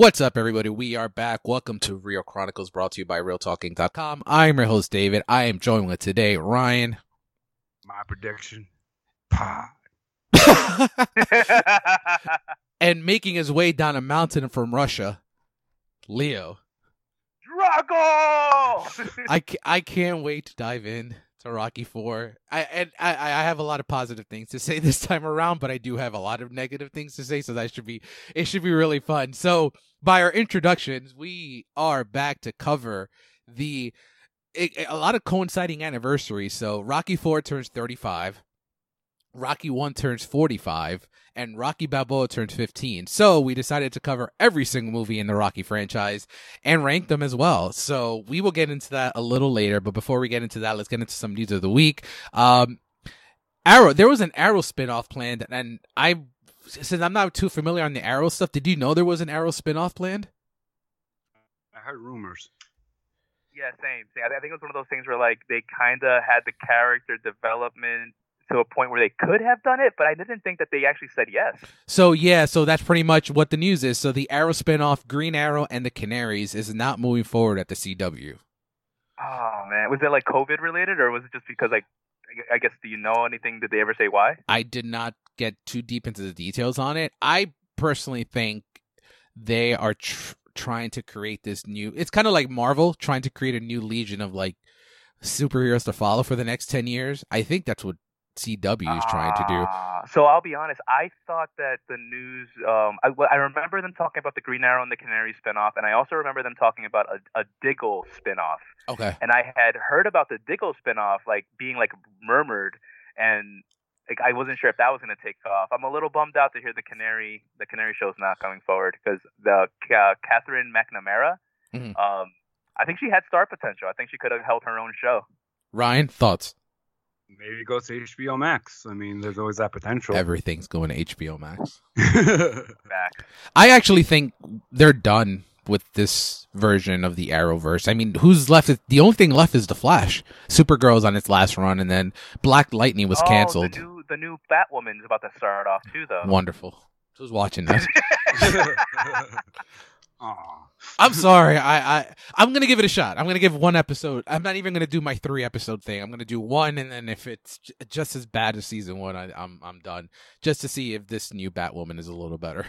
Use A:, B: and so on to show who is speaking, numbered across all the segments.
A: What's up, everybody? We are back. Welcome to Real Chronicles, brought to you by RealTalking.com. I'm your host, David. I am joined with today Ryan.
B: My prediction. Pod.
A: and making his way down a mountain from Russia, Leo.
C: Drago!
A: I, ca- I can't wait to dive in to Rocky Four. I and I, I have a lot of positive things to say this time around, but I do have a lot of negative things to say, so that should be it should be really fun. So by our introductions, we are back to cover the a, lot of coinciding anniversaries. So Rocky Four turns thirty five. Rocky 1 turns 45 and Rocky Balboa turns 15. So we decided to cover every single movie in the Rocky franchise and rank them as well. So we will get into that a little later, but before we get into that, let's get into some news of the week. Um, Arrow, there was an Arrow spinoff planned and I, since I'm not too familiar on the Arrow stuff, did you know there was an Arrow spinoff planned?
B: I heard rumors.
C: yeah, same. same. I think it was one of those things where like they kind of had the character development to a point where they could have done it, but I didn't think that they actually said yes.
A: So yeah, so that's pretty much what the news is. So the Arrow spinoff, Green Arrow and the Canaries, is not moving forward at the CW.
C: Oh man, was it like COVID related, or was it just because like I guess do you know anything? Did they ever say why?
A: I did not get too deep into the details on it. I personally think they are tr- trying to create this new. It's kind of like Marvel trying to create a new legion of like superheroes to follow for the next ten years. I think that's what CW is trying to do.
C: Ah, So I'll be honest. I thought that the news. Um, I, well, I remember them talking about the Green Arrow and the Canary spinoff, and I also remember them talking about a, a Diggle spinoff.
A: Okay.
C: And I had heard about the Diggle spinoff, like being like murmured, and like I wasn't sure if that was going to take off. I'm a little bummed out to hear the Canary the Canary show's not coming forward because the uh, Katherine McNamara.
A: Mhm.
C: Um, I think she had star potential. I think she could have held her own show.
A: Ryan, thoughts?
B: Maybe go to HBO Max. I mean, there's always that potential.
A: Everything's going to HBO Max.
C: Back.
A: I actually think they're done with this version of the Arrowverse. I mean, who's left? The only thing left is the Flash. Supergirl's on its last run, and then Black Lightning was
C: oh,
A: canceled.
C: The new, the new Batwoman is about to start off too, though.
A: Wonderful. Who's watching this?
B: Aw.
A: I'm sorry. I, I I'm gonna give it a shot. I'm gonna give one episode. I'm not even gonna do my three episode thing. I'm gonna do one, and then if it's j- just as bad as season one, I, I'm I'm done. Just to see if this new Batwoman is a little better.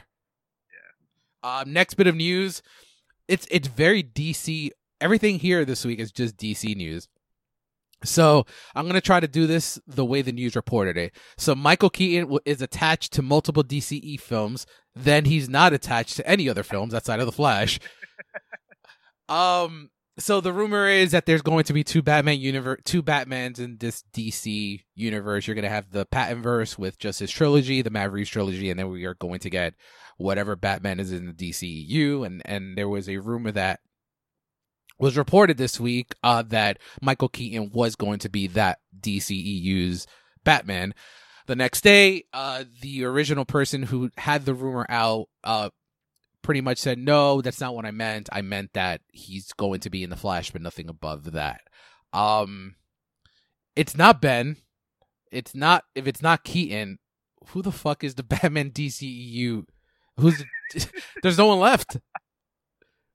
A: Yeah. Um. Next bit of news. It's it's very DC. Everything here this week is just DC news. So I'm gonna try to do this the way the news reported it. So Michael Keaton is attached to multiple DCE films. Then he's not attached to any other films outside of the Flash. um. So the rumor is that there's going to be two Batman universe, two Batmans in this DC universe. You're gonna have the Pattonverse with just his trilogy, the Matt Reeves trilogy, and then we are going to get whatever Batman is in the DCEU. And and there was a rumor that was reported this week uh, that Michael Keaton was going to be that DCEU's Batman. The next day, uh, the original person who had the rumor out uh, pretty much said, "No, that's not what I meant. I meant that he's going to be in the Flash, but nothing above that." Um, it's not Ben. It's not if it's not Keaton. Who the fuck is the Batman DCEU? Who's there's no one left.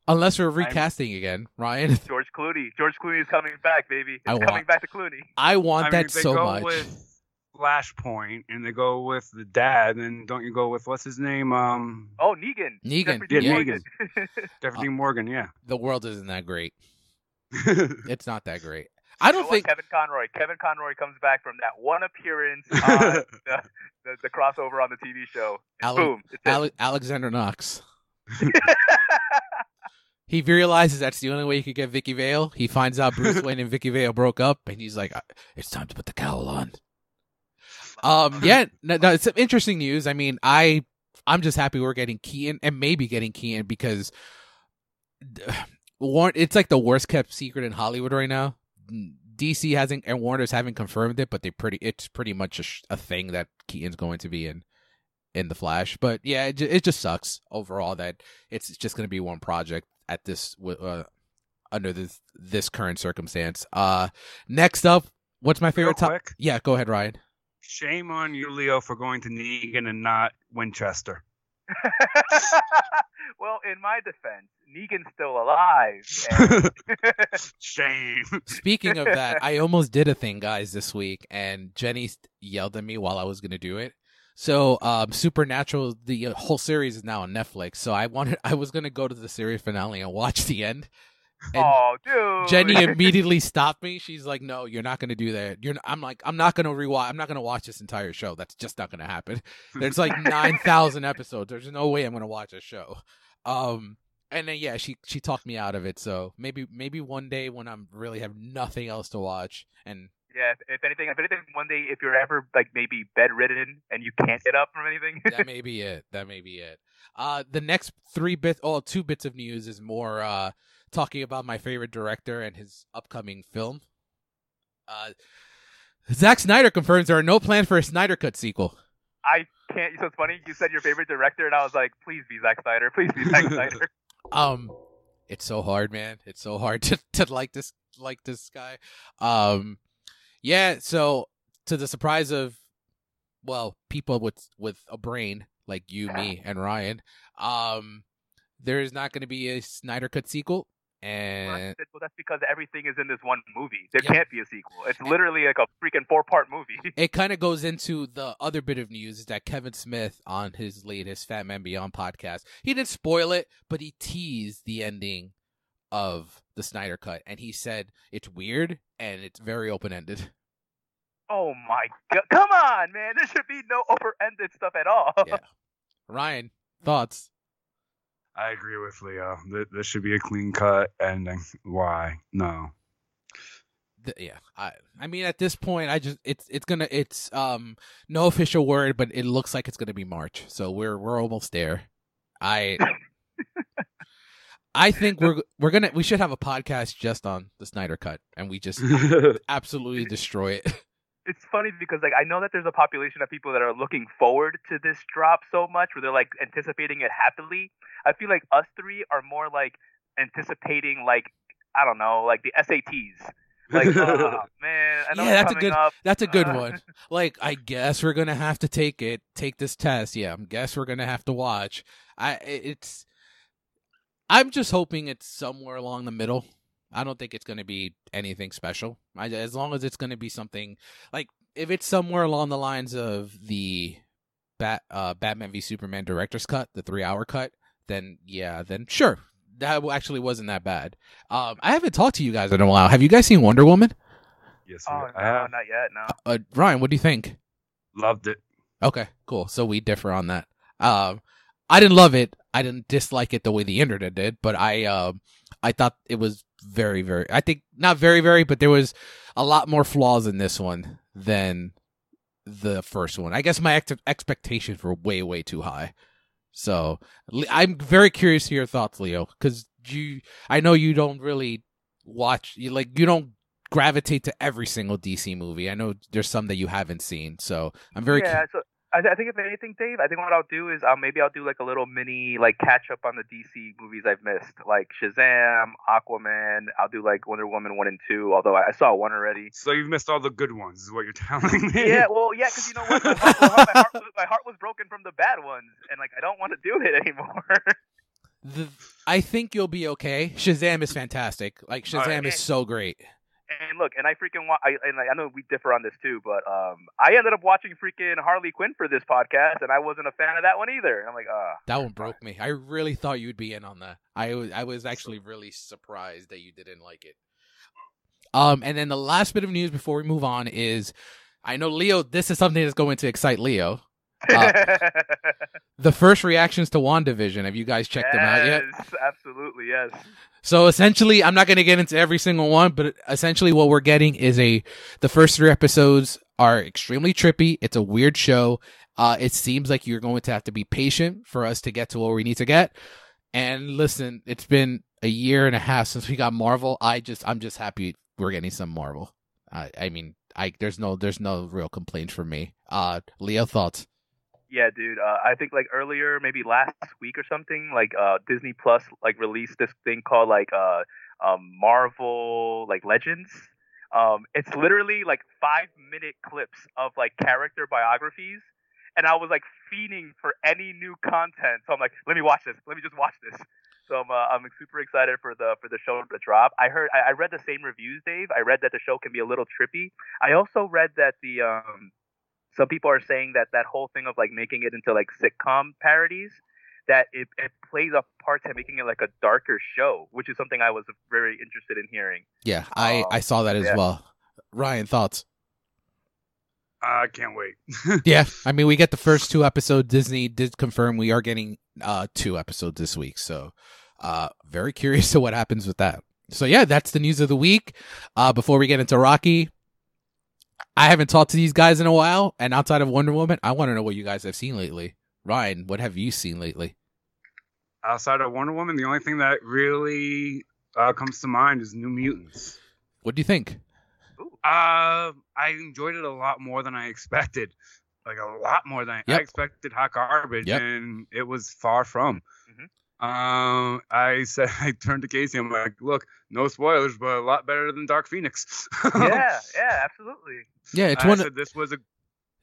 A: Unless we're recasting again, Ryan.
C: George Clooney. George Clooney is coming back, baby. It's
A: I
C: coming
A: want-
C: back to Clooney.
A: I want
B: I mean,
A: that
B: if they
A: so
B: go
A: much.
B: with Flashpoint and they go with the dad, and don't you go with what's his name? Um,
C: Oh, Negan.
A: Negan,
C: Jeffrey
B: yeah,
C: Dean Morgan.
B: Jeffrey Dean Morgan. Yeah.
A: The world isn't that great. It's not that great. I don't
C: know
A: think.
C: Kevin Conroy. Kevin Conroy comes back from that one appearance on the, the, the crossover on the TV show.
A: Ale-
C: boom.
A: Ale- Alexander Knox. He realizes that's the only way he could get Vicky Vale. He finds out Bruce Wayne and Vicky Vale broke up, and he's like, "Uh, "It's time to put the cowl on." Um, yeah, no, no, it's some interesting news. I mean, I, I'm just happy we're getting Keaton and maybe getting Keaton because, Warren, it's like the worst kept secret in Hollywood right now. DC hasn't and Warner's haven't confirmed it, but they pretty, it's pretty much a, sh- a thing that Keaton's going to be in, in the Flash. But yeah, it, it just sucks overall that it's just going to be one project at this uh, under this this current circumstance. Uh, next up, what's my favorite
B: topic?
A: Yeah, go ahead, Ryan.
B: shame on you, Leo, for going to Negan and not Winchester.
C: well, in my defense, Negan's still alive. And...
B: Shame.
A: Speaking of that, I almost did a thing, guys, this week, and Jenny yelled at me while I was gonna do it. So, um, Supernatural, the whole series is now on Netflix. So I wanted, I was gonna go to the series finale and watch the end. And
C: oh, dude.
A: Jenny immediately stopped me. She's like, "No, you're not going to do that." You're. I'm like, "I'm not going to rewatch. I'm not going to watch this entire show. That's just not going to happen." There's like nine thousand episodes. There's no way I'm going to watch a show. Um, and then yeah, she she talked me out of it. So maybe maybe one day when I'm really have nothing else to watch, and
C: Yeah, if, if anything, if anything, one day if you're ever like maybe bedridden and you can't get up from anything,
A: that may be it. That may be it. Uh, the next three bits, oh, two bits of news is more uh talking about my favorite director and his upcoming film. Uh, Zack Snyder confirms there are no plans for a Snyder Cut sequel.
C: I can't. So it's funny. You said your favorite director, and I was like, please be Zack Snyder. Please be Zack Snyder.
A: Um, it's so hard, man. It's so hard to to like this like this guy. Um, yeah. So to the surprise of, well, people with with a brain like you, me, and Ryan, um, there is not going to be a Snyder Cut sequel. And
C: that's- well, that's because everything is in this one movie. There
A: Yeah.
C: can't be a sequel. It's literally like a freaking four-part movie.
A: it kind of goes into the other bit of news is that Kevin Smith on his latest Fat Man Beyond podcast, he didn't spoil it, but he teased the ending of the Snyder cut and he said it's weird and it's very open ended.
C: oh my god! Come on, man. There should be no over-ended stuff at all.
A: Yeah. Ryan, thoughts?
B: I agree with Leo. This should be a clean cut ending. Why? No.
A: Th- yeah. I I mean at this point I just it's it's going to it's um no official word but it looks like it's going to be March. So we're we're almost there. I I think we're we're to we should have a podcast just on the Snyder cut and we just absolutely destroy it.
C: it's funny because like I know that there's a population of people that are looking forward to this drop so much, where they're like anticipating it happily. I feel like us three are more like anticipating like I don't know, like the SATs. Like, oh man, I
A: Yeah, that's a good-
C: up.
A: That's a good one. Like I guess we're going to have to take it, take this test. Yeah, I guess we're going to have to watch. I it's I'm just hoping it's somewhere along the middle. I don't think it's going to be anything special. I, as long as it's going to be something like if it's somewhere along the lines of the Bat uh, Batman v Superman director's cut, the three hour cut, then yeah, then sure, that actually wasn't that bad. Um, I haven't talked to you guys in a while. Have you guys seen Wonder Woman?
B: yes,
C: Oh
B: I
C: no,
B: have.
C: not yet. No.
A: Uh, Ryan, what do you think?
B: Loved it.
A: Okay, cool. So we differ on that. Um, I didn't love it. I didn't dislike it the way the internet did, but I um, I thought it was very, very. I think not very, very, but there was a lot more flaws in this one than the first one. I guess my ex- expectations were way, way too high. So I'm very curious to your thoughts, Leo, because you, I know you don't really watch. You like you don't gravitate to every single DC movie. I know there's some that you haven't seen, so I'm very. cu-
C: so I, I think if anything, Dave, I think what I'll do is I'll maybe I'll do like a little mini like catch up on the DC movies I've missed, like Shazam, Aquaman. I'll do like Wonder Woman one and two, although I, I saw one already.
B: So you've missed all the good ones, is what you're telling me.
C: yeah, well, yeah, because you know what, my heart, my, heart, my, heart was, my heart was broken from the bad ones, and like I don't want to do it anymore.
A: The, I think you'll be okay. Shazam is fantastic. Like Shazam
C: Alright.
A: is so great.
C: And look, and I freaking wa- I and I know we differ on this too, but um, I ended up watching freaking Harley Quinn for this podcast, and I wasn't a fan of that one either. And I'm like, ah,
A: That one broke me. I really thought you'd be in on that. I was I was actually really surprised that you didn't like it. Um, and then the last bit of news before we move on is, I know Leo. This is something that's going to excite Leo. Uh, The first reactions to WandaVision. Have you guys checked them out yet?
C: Yes, Absolutely, yes.
A: So essentially, I'm not going to get into every single one, but essentially, what we're getting is a the first three episodes are extremely trippy. It's a weird show. Uh, it seems like you're going to have to be patient for us to get to where we need to get. And listen, it's been a year and a half since we got Marvel. I just, I'm just happy we're getting some Marvel. I, I mean, I there's no, there's no real complaints from me. Uh, Leo thoughts.
C: Yeah, dude. Uh, I think like earlier, maybe last week or something, like uh, Disney Plus like released this thing called like uh, um, Marvel like Legends. Um, it's literally like five minute clips of like character biographies, and I was like fiending for any new content. So I'm like, let me watch this. Let me just watch this. So I'm uh, I'm super excited for the for the show to drop. I heard I, I read the same reviews, Dave. I read that the show can be a little trippy. I also read that the um some people are saying that that whole thing of like making it into like sitcom parodies that it, it plays a part to making it like a darker show, which is something I was very interested in hearing.
A: Yeah, I
C: Um,
A: I saw that as
C: yeah.
A: well. Ryan, thoughts?
B: I can't wait.
A: Yeah, I mean, we get the first two episodes. Disney did confirm we are getting uh two episodes this week, so uh very curious to what happens with that. So yeah, that's the news of the week. Uh before we get into Rocky, I haven't talked to these guys in a while, and outside of Wonder Woman, I want to know what you guys have seen lately. Ryan, what have you seen lately?
B: Outside of Wonder Woman, the only thing that really uh, comes to mind is New Mutants.
A: What do you think?
B: Uh, I enjoyed it a lot more than I expected. Like a lot more than
A: Yep.
B: I expected. Hot garbage,
A: Yep.
B: and it was far from.
C: Mhm.
B: Um, I said I turned to Casey. I'm like, look, no spoilers, but a lot better than Dark Phoenix.
C: yeah, yeah, absolutely.
A: Yeah, it's
B: I
A: one.
B: said this was a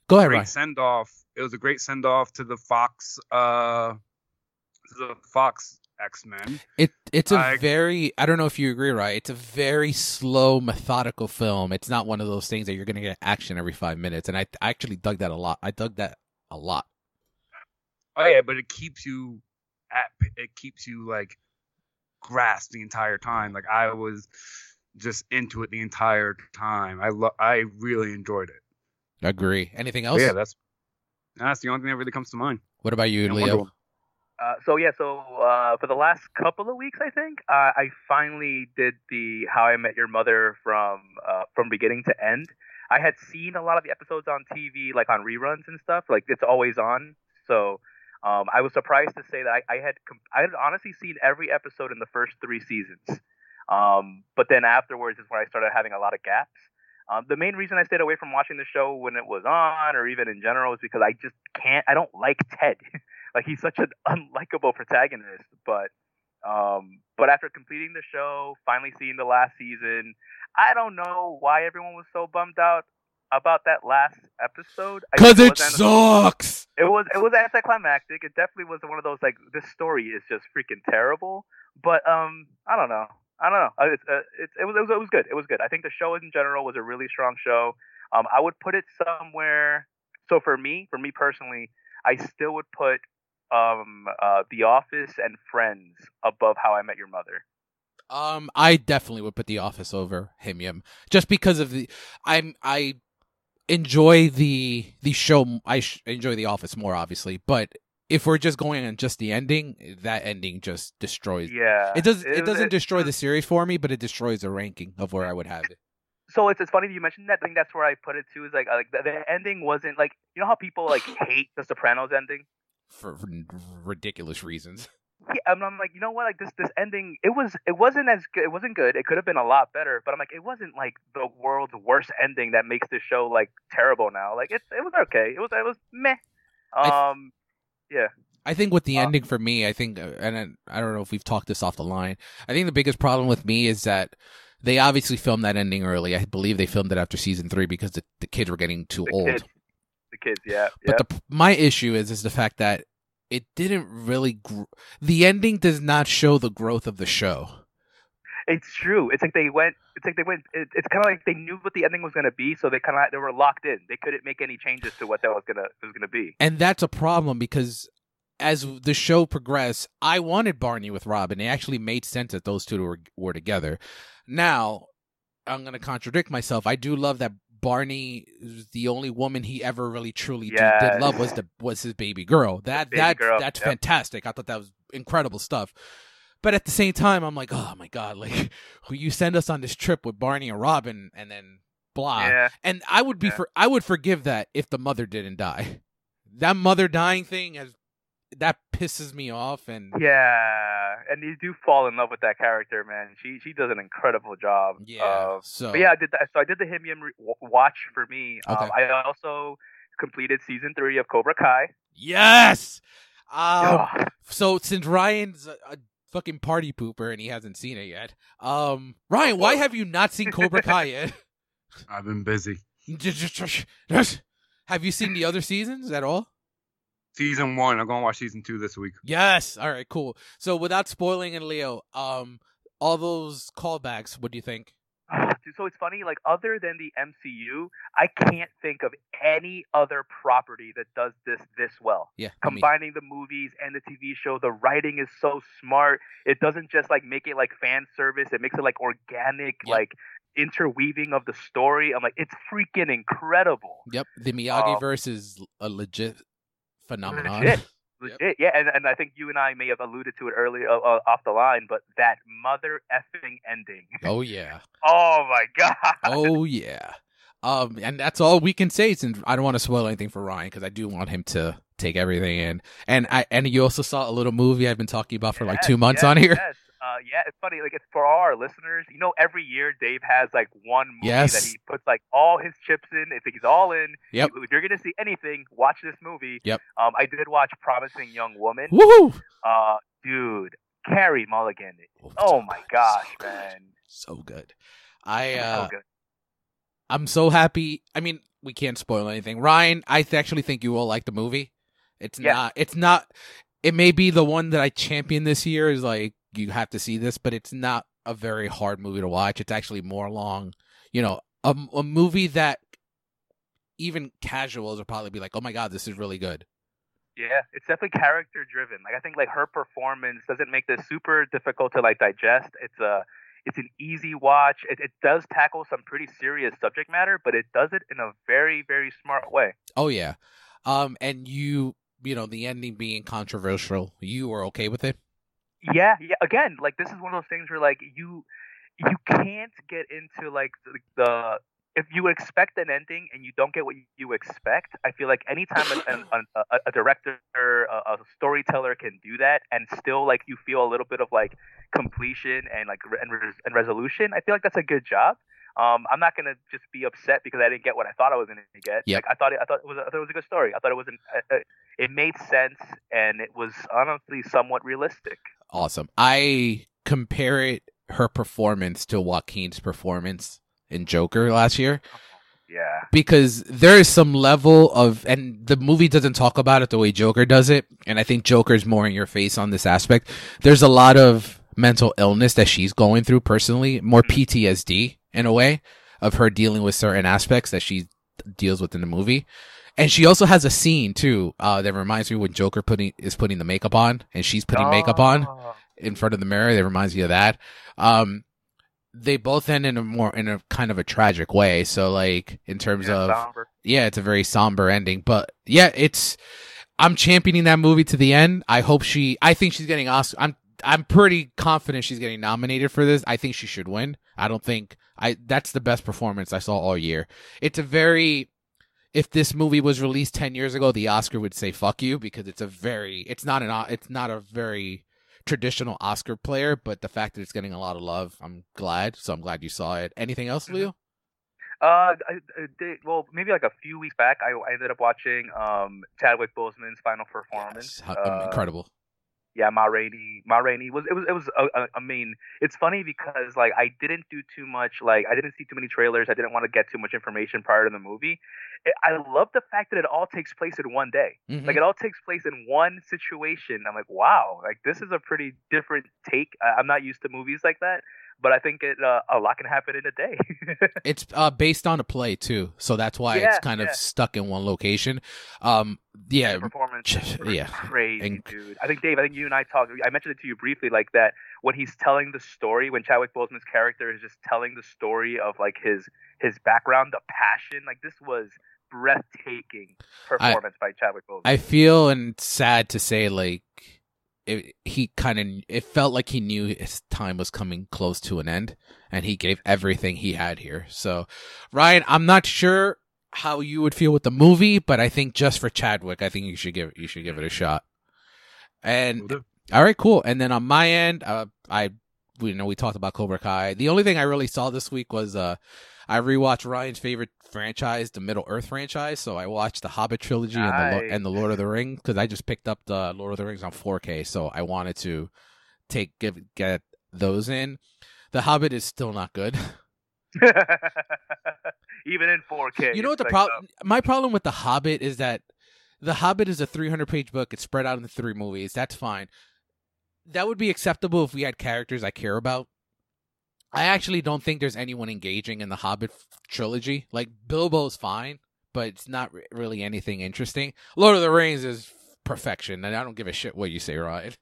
A: Go ahead,
B: great send off. It was a great send off to the Fox. Uh, to the Fox X Men.
A: It it's a
B: I-
A: very I don't know if you agree, right? It's a very slow, methodical film. It's not one of those things that you're gonna get action every five minutes, and I, I actually dug that a lot. I dug that a lot.
B: Oh yeah, but it keeps you at it keeps you like grasped the entire time. Like I was just into it the entire time. I lo- I really enjoyed it.
A: Agree. Anything
B: But
A: else?
B: yeah, that's that's the only thing that really comes to mind.
A: what about you,
B: And Wonder
A: Leo?
C: Uh, so yeah, so uh, for the last couple of weeks, I think uh, I finally did the How I Met Your Mother from uh, from beginning to end. I had seen a lot of the episodes on TV, like on reruns and stuff. Like it's always on. So um, I was surprised to say that I, I had I had honestly seen every episode in the first three seasons. Um, but then afterwards is when I started having a lot of gaps. Um, the main reason I stayed away from watching the show when it was on, or even in general, is because I just can't. I don't like Ted. like he's such an unlikable protagonist. But um, but after completing the show, finally seeing the last season, I don't know why everyone was so bummed out about that last episode.
A: Cause it sucks.
C: It was it was anticlimactic. It definitely was one of those like this story is just freaking terrible. But um, I don't know. I don't know. Uh, It's, uh, it was it was it was good. It was good. I think the show in general was a really strong show. Um, I would put it somewhere. So for me, for me personally, I still would put um uh The Office and Friends above How I Met Your Mother.
A: Um, I definitely would put The Office over HIMYM just because of the. I'm I enjoy the the show. I sh- enjoy The Office more, obviously, but if we're just going on just the ending, that ending just destroys.
C: Yeah,
A: It does. It,
C: was-
A: doesn't destroy the series for me, but it destroys the ranking of where I would have it.
C: so it's, it's funny that you mentioned that. I think that's where I put it too. Is like like the, the ending wasn't like you know how people like hate the Sopranos ending.
A: for, for ridiculous reasons.
C: Yeah, I'm, I'm like, you know what? Like this, this ending, it was, it wasn't as good. It wasn't good. It could have been a lot better. But I'm like, it wasn't like the world's worst ending that makes this show like terrible now. Like it, it was okay. It was, it was meh.
A: I-
C: Um,
A: I think with the
C: Uh,
A: ending for me, I think, uh, and I, I don't know if we've talked this off the line. I think the biggest problem with me is that they obviously filmed that ending early. I believe they filmed it after season three because the, the kids were getting too old.
C: kids, the kids, yeah, yeah.
A: But the my issue is is the fact that it didn't really. Gr- the ending does not show the growth of the show.
C: it's true. It's like they went. It's like they went. It, it's kind of like they knew what the ending was gonna be, so they kind of they were locked in. They couldn't make any changes to what that was gonna was gonna be.
A: And that's a problem because as the show progressed, I wanted Barney with Robin. It actually made sense that those two were, were together. Now, I'm going to contradict myself. I do love that Barney, the only woman he ever really truly did- did, love was the was his baby girl. That
C: baby
A: that
C: girl,
A: that's
C: yep.
A: fantastic. I thought that was incredible stuff. But at the same time, I'm like, oh my god, like who you send us on this trip with Barney and Robin, and then blah.
C: yeah,
A: And I would be
C: Yeah.
A: for I would forgive that if the mother didn't die. That mother dying thing has that pisses me off and
C: yeah. And you do fall in love with that character, man. She she does an incredible job.
A: yeah.
C: of
A: so
C: But yeah, I did that. So I did the HIMYM re- watch for me.
A: Okay.
C: Um, I also completed season three of Cobra Kai.
A: yes. Um,
C: Ugh.
A: so since Ryan's a, a fucking party pooper and he hasn't seen it yet, um, Ryan, why have you not seen Cobra Kai yet?
B: I've been busy.
A: Have you seen the other seasons at all?
B: Season one. I'm gonna watch season two this week.
A: Yes. All right. Cool. So without spoiling it, Leo, um, all those callbacks. What do you think?
C: Dude, so it's funny, like other than the MCU, I can't think of any other property that does this this well.
A: Yeah. I mean,
C: Combining the movies and the TV show, the writing is so smart. It doesn't just like make it like fan service. It makes it like organic,
A: Yep.
C: like interweaving of the story. I'm like, it's freaking incredible.
A: yep. The Miyagi
C: Um,
A: verse is a legit phenomenon.
C: Legit. Legit, yeah, and, and I think you and I may have alluded to it earlier uh, uh, off the line, but that mother effing ending.
A: oh yeah.
C: Oh my god!
A: Oh yeah. Um, and that's all we can say. Since I don't want to spoil anything for Ryan because I do want him to take everything in. And I and you also saw a little movie I've been talking about for like two months
C: yes,
A: on here.
C: Yes. Uh, yeah, it's funny. Like it's for all our listeners. You know, every year Dave has like one movie
A: Yes.
C: that he puts like all his chips in. If he's all in,
A: Yep.
C: If you're gonna see anything, watch this movie.
A: Yep.
C: Um, I did watch Promising Young Woman.
A: Woohoo!
C: Uh, dude, Carey Mulligan. Oh my gosh,
A: so good.
C: man.
A: So good. I
C: So
A: uh
C: good.
A: I'm so happy. I mean, we can't spoil anything. Ryan, I th- actually think you will like the movie. It's
C: Yeah.
A: not it's not it may be the one that I champion this year is like you have to see this, but it's not a very hard movie to watch. It's actually more long, you know, a, a movie that even casuals will probably be like, "Oh my god, this is really good."
C: Yeah, it's definitely character driven. Like I think like her performance doesn't make this super difficult to like digest. It's a it's an easy watch. It, it does tackle some pretty serious subject matter, but it does it in a very very smart way.
A: Oh yeah. Um and you, you know, the ending being controversial, you were okay with it?
C: Yeah, yeah. Again, like this is one of those things where like you you can't get into like the, the if you expect an ending and you don't get what you expect, I feel like anytime an, an, a, a director, a, a storyteller can do that, and still like you feel a little bit of like completion and like and, and resolution, I feel like that's a good job. Um, I'm not gonna just be upset because I didn't get what I thought I was gonna get.
A: Yep.
C: Like I thought it, I thought it was, I thought it was a good story. I thought it was an, uh, it made sense and it was honestly somewhat realistic.
A: Awesome. I compare it her performance to Joaquin's performance in Joker last year
C: Yeah.
A: because there is some level of and the movie doesn't talk about it the way Joker does it and I think Joker's more in your face on this aspect. There's a lot of mental illness that she's going through personally, more PTSD in a way of her dealing with certain aspects that she deals with in the movie. And she also has a scene too uh, that reminds me when Joker putting is putting the makeup on and she's putting makeup on
C: Oh.
A: in front of the mirror that reminds me of that. Um, they both end in a more in a kind of a tragic way. So like in terms
C: Yeah,
A: of
C: somber.
A: yeah, it's a very somber ending. But yeah, it's I'm championing that movie to the end. I hope she. I think she's getting Oscar. I'm I'm pretty confident she's getting nominated for this. I think she should win. I don't think I. That's the best performance I saw all year. It's a very. If this movie was released ten years ago, the Oscar would say "fuck you" because it's a very. It's not an. It's not a very traditional Oscar player, but the fact that it's getting a lot of love, I'm glad. So I'm glad you saw it. Anything else,
C: Mhm.
A: Leo?
C: Uh, I, I did, well, maybe like a few weeks back, I, I ended up watching um Chadwick Boseman's final performance.
A: Yes,
C: Uh,
A: incredible.
C: Yeah, Ma Rainey. Ma Rainey was it was it was. Uh, uh, I mean, it's funny because like I didn't do too much. Like I didn't see too many trailers. I didn't want to get too much information prior to the movie. It, I love the fact that it all takes place in one day.
A: Mhm.
C: Like it all takes place in one situation. I'm like, wow, like this is a pretty different take. I, I'm not used to movies like that, but I think it uh, a lot can happen in a day.
A: It's uh based on a play too, so that's why
C: Yeah,
A: it's kind of stuck in one location. Um, yeah,
C: the performance
A: yeah,
C: crazy,
A: and-
C: dude. I think Dave, I think you and I talked. I mentioned it to you briefly, like that when he's telling the story, when Chadwick Boseman's character is just telling the story of like his his background, the passion. Like this was breathtaking performance by Chadwick Boseman.
A: I feel and sad to say like it, he kind of it felt like he knew his time was coming close to an end, and he gave everything he had here. So, Ryan, I'm not sure how you would feel with the movie, but I think just for Chadwick, I think you should give you should give it a shot. And All right, cool. And then on my end, uh, I we you know we talked about Cobra Kai. The only thing I really saw this week was uh, I rewatched Ryan's favorite franchise, the Middle Earth franchise. So I watched the Hobbit trilogy and the and the Lord of the Rings because I just picked up the Lord of the Rings on 4K. So I wanted to take give get those in. The Hobbit is still not good.
C: Even in 4K.
A: You know what the problem? My problem with the Hobbit is that The Hobbit is a 300 page book. It's spread out into three movies. That's fine. That would be acceptable if we had characters I care about. I actually don't think there's anyone engaging in the Hobbit trilogy. Like Bilbo's fine, but it's not re- really anything interesting. Lord of the Rings is perfection, and I don't give a shit what you say, Ryan.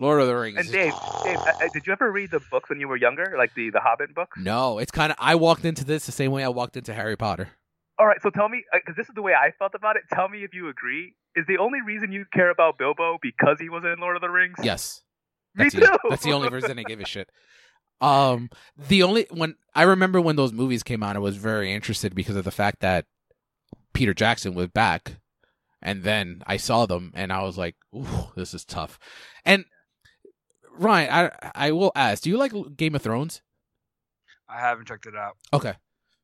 A: Lord of the Rings.
C: And Dave, Dave, uh, uh, did you ever read the books when you were younger, like the the Hobbit books?
A: No, it's kind of. I walked into this the same way I walked into Harry Potter.
C: All right, so tell me, because this is the way I felt about it. Tell me if you agree. Is the only reason you care about Bilbo because he was in Lord of the Rings?
A: Yes,
C: me
A: that's
C: too.
A: the, that's the only reason I gave a shit. Um, the only when I remember when those movies came out, I was very interested because of the fact that Peter Jackson was back, and then I saw them and I was like, "Ooh, this is tough." And Ryan, I I will ask, do you like Game of Thrones?
B: I haven't checked it out.
A: Okay.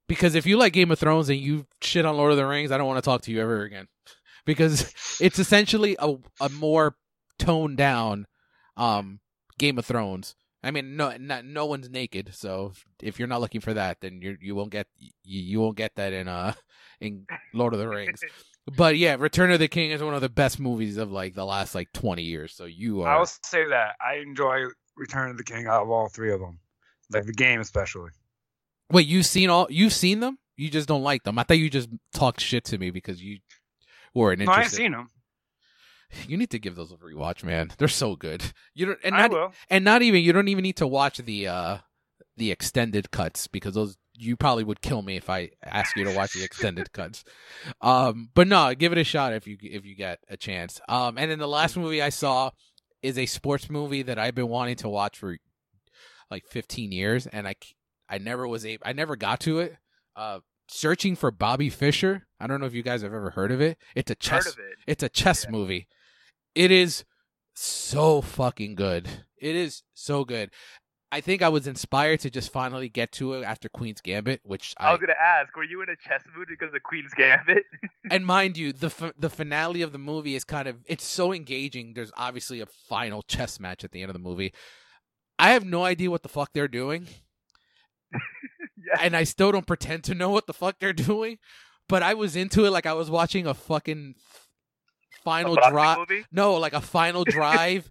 A: Because if you like Game of Thrones and you shit on Lord of the Rings, I don't want to talk to you ever again. Because it's essentially a a more toned down um Game of Thrones. I mean, no, not, no one's naked, so if, if you're not looking for that, then you you won't get you, you won't get that in uh in Lord of the Rings. But yeah, Return of the King is one of the best movies of like the last like 20 years. So you are.
B: I'll say that I enjoy Return of the King out of all three of them, like the game especially.
A: Wait, you've seen all you've seen them? You just don't like them. I thought you just talked shit to me because you weren't
B: No, I've seen them.
A: You need to give those a rewatch, man. They're so good. You don't and
B: I
A: not
B: will.
A: and not even you don't even need to watch the uh the extended cuts because those you probably would kill me if I ask you to watch the extended cuts. Um but no, give it a shot if you if you get a chance. Um and then the last movie I saw is a sports movie that I've been wanting to watch for like 15 years and I I never was able I never got to it. Uh searching for Bobby Fischer. I don't know if you guys have ever heard of it. It's a chess
C: it?
A: it's a chess
C: Yeah.
A: movie. It is so fucking good. It is so good. I think I was inspired to just finally get to it after Queen's Gambit, which
C: I
A: I,
C: was gonna ask, were you in a chess mood because of Queen's Gambit?
A: and mind you, the f- the finale of the movie is kind of it's so engaging. There's obviously a final chess match at the end of the movie. I have no idea what the fuck they're doing,
C: yeah.
A: and I still don't pretend to know what the fuck they're doing. But I was into it like I was watching a fucking final drop. No, like a final drive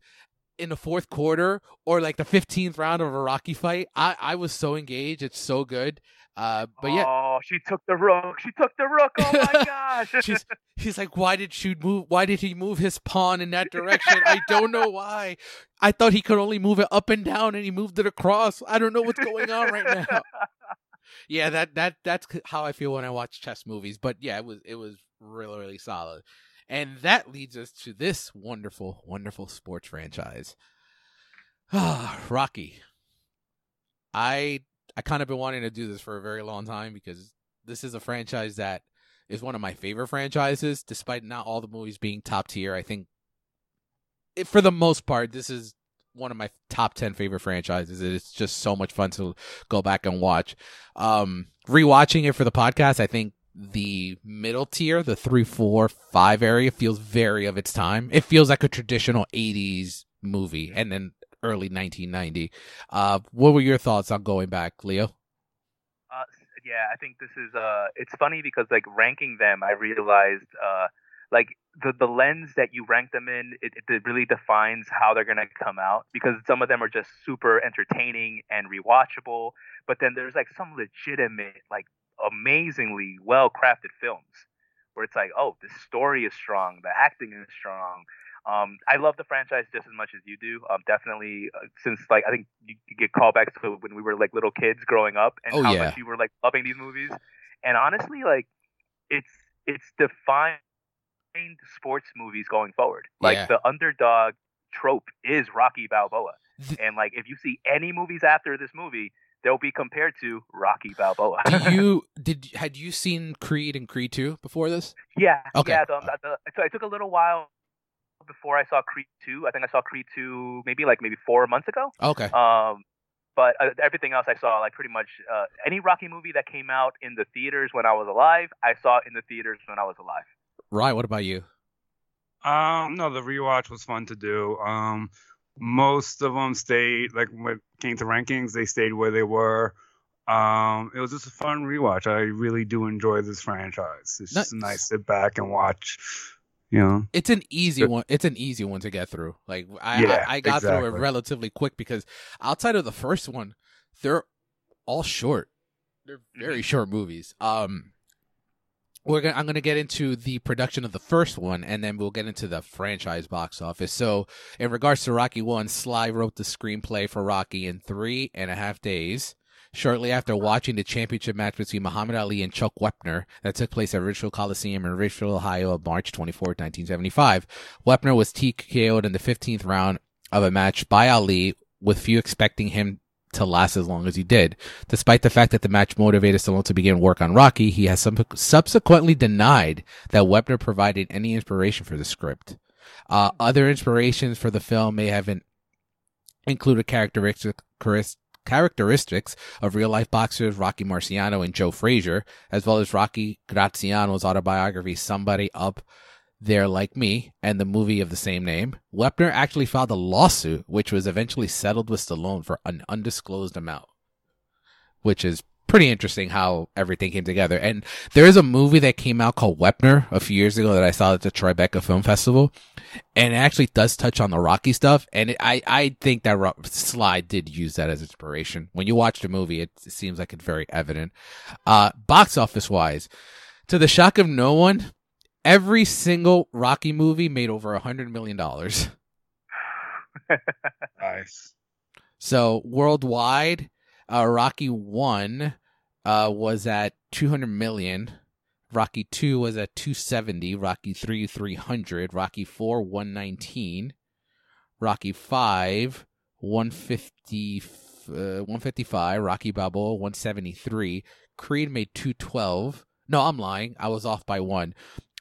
A: in the fourth quarter or like the 15th round of a Rocky fight. I, I was so engaged. It's so good. Uh, but yeah,
C: Oh, she took the rook. She took the rook. Oh my gosh.
A: she's he's like, why did she move? Why did he move his pawn in that direction? I don't know why. I thought he could only move it up and down, and he moved it across. I don't know what's going on right now. Yeah, that that that's how I feel when I watch chess movies. But yeah, it was it was really really solid. And that leads us to this wonderful, wonderful sports franchise. Ah, Rocky. I I kind of been wanting to do this for a very long time because this is a franchise that is one of my favorite franchises, despite not all the movies being top tier. I think, it, for the most part, this is one of my top 10 favorite franchises. It's just so much fun to go back and watch. Um, rewatching it for the podcast, I think the middle tier, the three, four, five area feels very of its time. It feels like a traditional 80s movie and then early 1990. Uh, what were your thoughts on going back, Leo?
C: Uh, yeah, I think this is uh it's funny because like ranking them, I realized uh like the the lens that you rank them in, it, it really defines how they're gonna come out because some of them are just super entertaining and rewatchable, but then there's like some legitimate, like amazingly well crafted films where it's like, oh, the story is strong, the acting is strong. Um, I love the franchise just as much as you do. Um, definitely uh, since like I think you, you get callbacks to when we were like little kids growing up and
A: Oh,
C: how
A: yeah.
C: much you were like loving these movies. And honestly, like it's it's defined sports movies going forward. Like
A: Yeah.
C: the underdog trope is Rocky Balboa. And like if you see any movies after this movie, they'll be compared to Rocky Balboa.
A: Do you did had you seen Creed and Creed 2 before this?
C: Yeah,
A: Okay.
C: yeah. The, the, so it took a little while before I saw Creed two. I think I saw Creed two maybe like maybe four months ago.
A: Okay.
C: Um, but uh, everything else I saw like pretty much uh, any Rocky movie that came out in the theaters when I was alive, I saw in the theaters when I was alive.
A: Right, what about you?
B: Um, no, the rewatch was fun to do. Um, most of them stayed like when it came to rankings, they stayed where they were. Um, it was just a fun rewatch. I really do enjoy this franchise. It's just
A: Nice.
B: sit back and watch. You know,
A: It's an easy one. It's an easy one to get through. Like I,
B: Yeah,
A: I, I got through it relatively quick because outside of the first one, they're all short. They're
B: Mm-hmm.
A: very short movies. Um, we're gonna, I'm gonna get into the production of the first one, and then we'll get into the franchise box office. So, in regards to Rocky One, Sly wrote the screenplay for Rocky in three and a half days. Shortly after watching the championship match between Muhammad Ali and Chuck Wepner that took place at Richfield Coliseum in Richfield, Ohio on March 24, 1975, Wepner was TKO'd in the 15th round of a match by Ali, with few expecting him to last as long as he did. Despite the fact that the match motivated Stallone to begin work on Rocky, he has sub- subsequently denied that Wepner provided any inspiration for the script. Uh, other inspirations for the film may have been, included characteristic, characteristics of real life boxers Rocky Marciano and Joe Frazier, as well as Rocky Graziano's autobiography, Somebody Up There Like Me, and the movie of the same name. Wepner actually filed a lawsuit, which was eventually settled with Stallone for an undisclosed amount, which is pretty interesting how everything came together. And there is a movie that came out called Wepner a few years ago that I saw at the Tribeca Film Festival, and it actually does touch on the Rocky stuff. And it, I I think that Ro- Sly did use that as inspiration. When you watch the movie, it, it seems like it's very evident. Uh, box office wise, to the shock of no one, every single Rocky movie made over a hundred million dollars.
B: nice.
A: So worldwide, uh, Rocky one uh, was at two hundred million. Rocky two was at two seventy. Rocky three three hundred. Rocky four one nineteen. Rocky five one fifty uh, one fifty five. Rocky Balboa one seventy three. Creed made two twelve. No, I'm lying. I was off by one.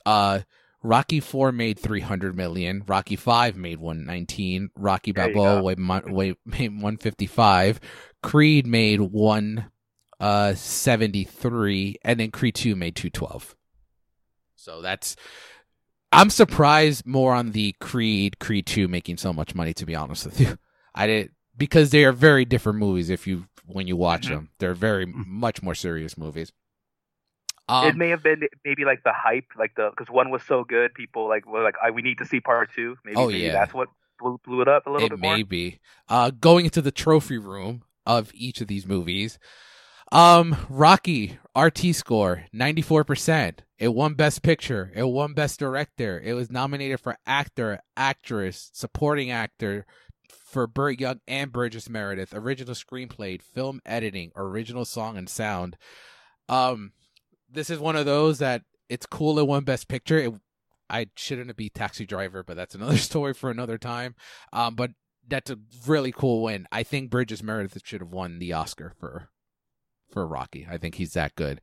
A: Uh, Rocky Four made three hundred million. Rocky Five made one nineteen. Rocky
C: There
A: Balboa
C: go.
A: weighed, mon- weighed, made one fifty five. Creed made one uh seventy three, and then Creed Two made two twelve. So that's. I'm surprised more on the Creed Creed Two making so much money. To be honest with you, I did because they are very different movies. If you when you watch
B: Mhm.
A: them, they're very much more serious movies. Um,
C: it may have been maybe like the hype, like the because one was so good, people like were like, I, we need to see part two. Maybe,
A: Oh,
C: maybe
A: yeah.
C: that's what blew blew it up a little
A: it
C: bit
A: may
C: more.
A: be uh going into the trophy room of each of these movies um rocky rt score 94% it won best picture it won best director it was nominated for actor actress supporting actor for Burt Young and Burgess Meredith, original screenplay, film editing, original song and sound. Um, this is one of those that it's cool it won Best Picture. It, I shouldn't be Taxi Driver, but that's another story for another time. Um, but that's a really cool win. I think Burgess Meredith should have won the Oscar for for Rocky. I think he's that good.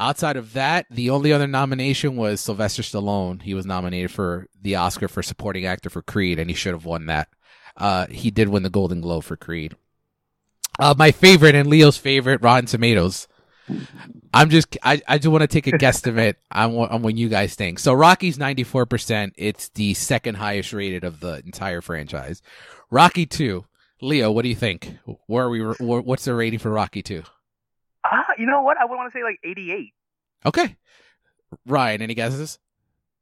A: Outside of that, the only other nomination was Sylvester Stallone. He was nominated for the Oscar for supporting actor for Creed, and he should have won that. Uh, he did win the Golden Globe for Creed. Uh, my favorite and Leo's favorite, Rotten Tomatoes. I'm just, I, I just want to take a guesstimate on what, on what you guys think. So Rocky's 94%. It's the second highest rated of the entire franchise. Rocky 2. Leo, what do you think? Where are we, where, what's the rating for Rocky 2?
C: Ah, you know what? I would want to say like 88.
A: Okay. Ryan, any guesses?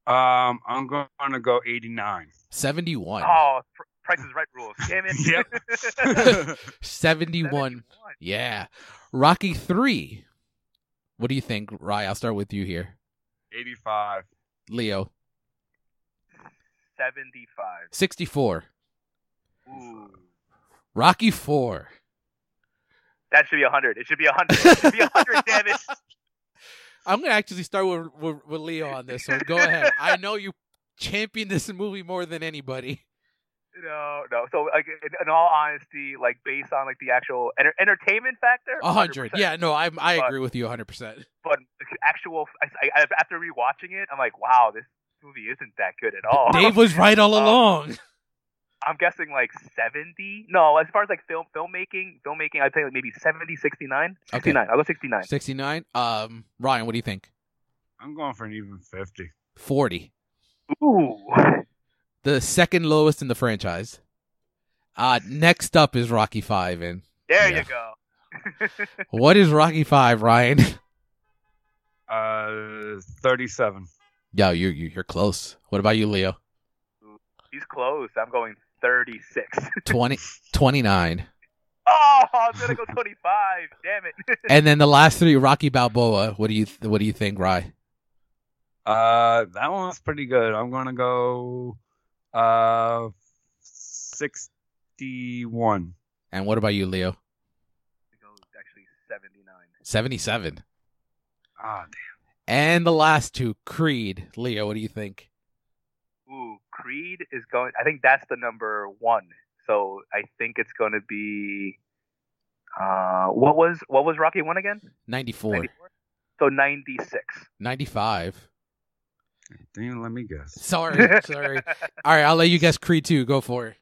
B: Um, I'm going to go 89.
A: 71.
C: Oh, pr- Price is Right rules. Damn it.
B: Yep.
A: 71. Yeah. Rocky 3. What do you think, Ryan? I'll start with you here.
B: 85.
A: Leo,
C: 75.
A: 64.
C: Ooh.
A: Rocky 4.
C: That should be 100. It should be 100. It should be 100, damn it.
A: I'm going to actually start with, with, with Leo on this one. Go ahead. I know you champion this movie more than anybody.
C: No, no. So, like, in, in all honesty, like, based on like the actual enter- entertainment factor,
A: 100.
C: 100%.
A: Yeah, no, I I
C: But-
A: agree with you 100%.
C: But actual, I, I, after rewatching it, I'm like, wow, this movie isn't that good at all.
A: Dave was right all
C: Um,
A: along.
C: I'm guessing like 70. No, as far as like film filmmaking, filmmaking, I'd say like maybe 70, 69. 69. I'll go 69.
A: 69. Um, Ryan, what do you think?
B: I'm going for an even 50.
A: 40.
C: Ooh.
A: The second lowest in the franchise. Uh, next up is Rocky 5 and
C: There
A: Yeah.
C: you go.
A: What is Rocky Five, Ryan?
B: Uh, 37.
A: Yo, you you you're close. What about you, Leo?
C: He's close. I'm going 36.
A: 20, 29.
C: oh, I'm gonna go 25. Damn it.
A: And then the last three, Rocky Balboa. What do you what do you think, Rye?
B: Uh, that one's pretty good. I'm gonna go, uh, 61.
A: And what about you, Leo?
C: It goes actually 79.
A: Seventy seven.
B: Ah, damn.
A: And the last two, Creed. Leo, what do you think?
C: Ooh, Creed is going. I think that's the number one. So I think it's going to be. Uh, what was what was Rocky one again?
A: 94.
C: 94? So 96.
A: 95.
B: Damn. Let me guess.
A: Sorry, sorry. All right, I'll let you guess Creed 2. Go for it.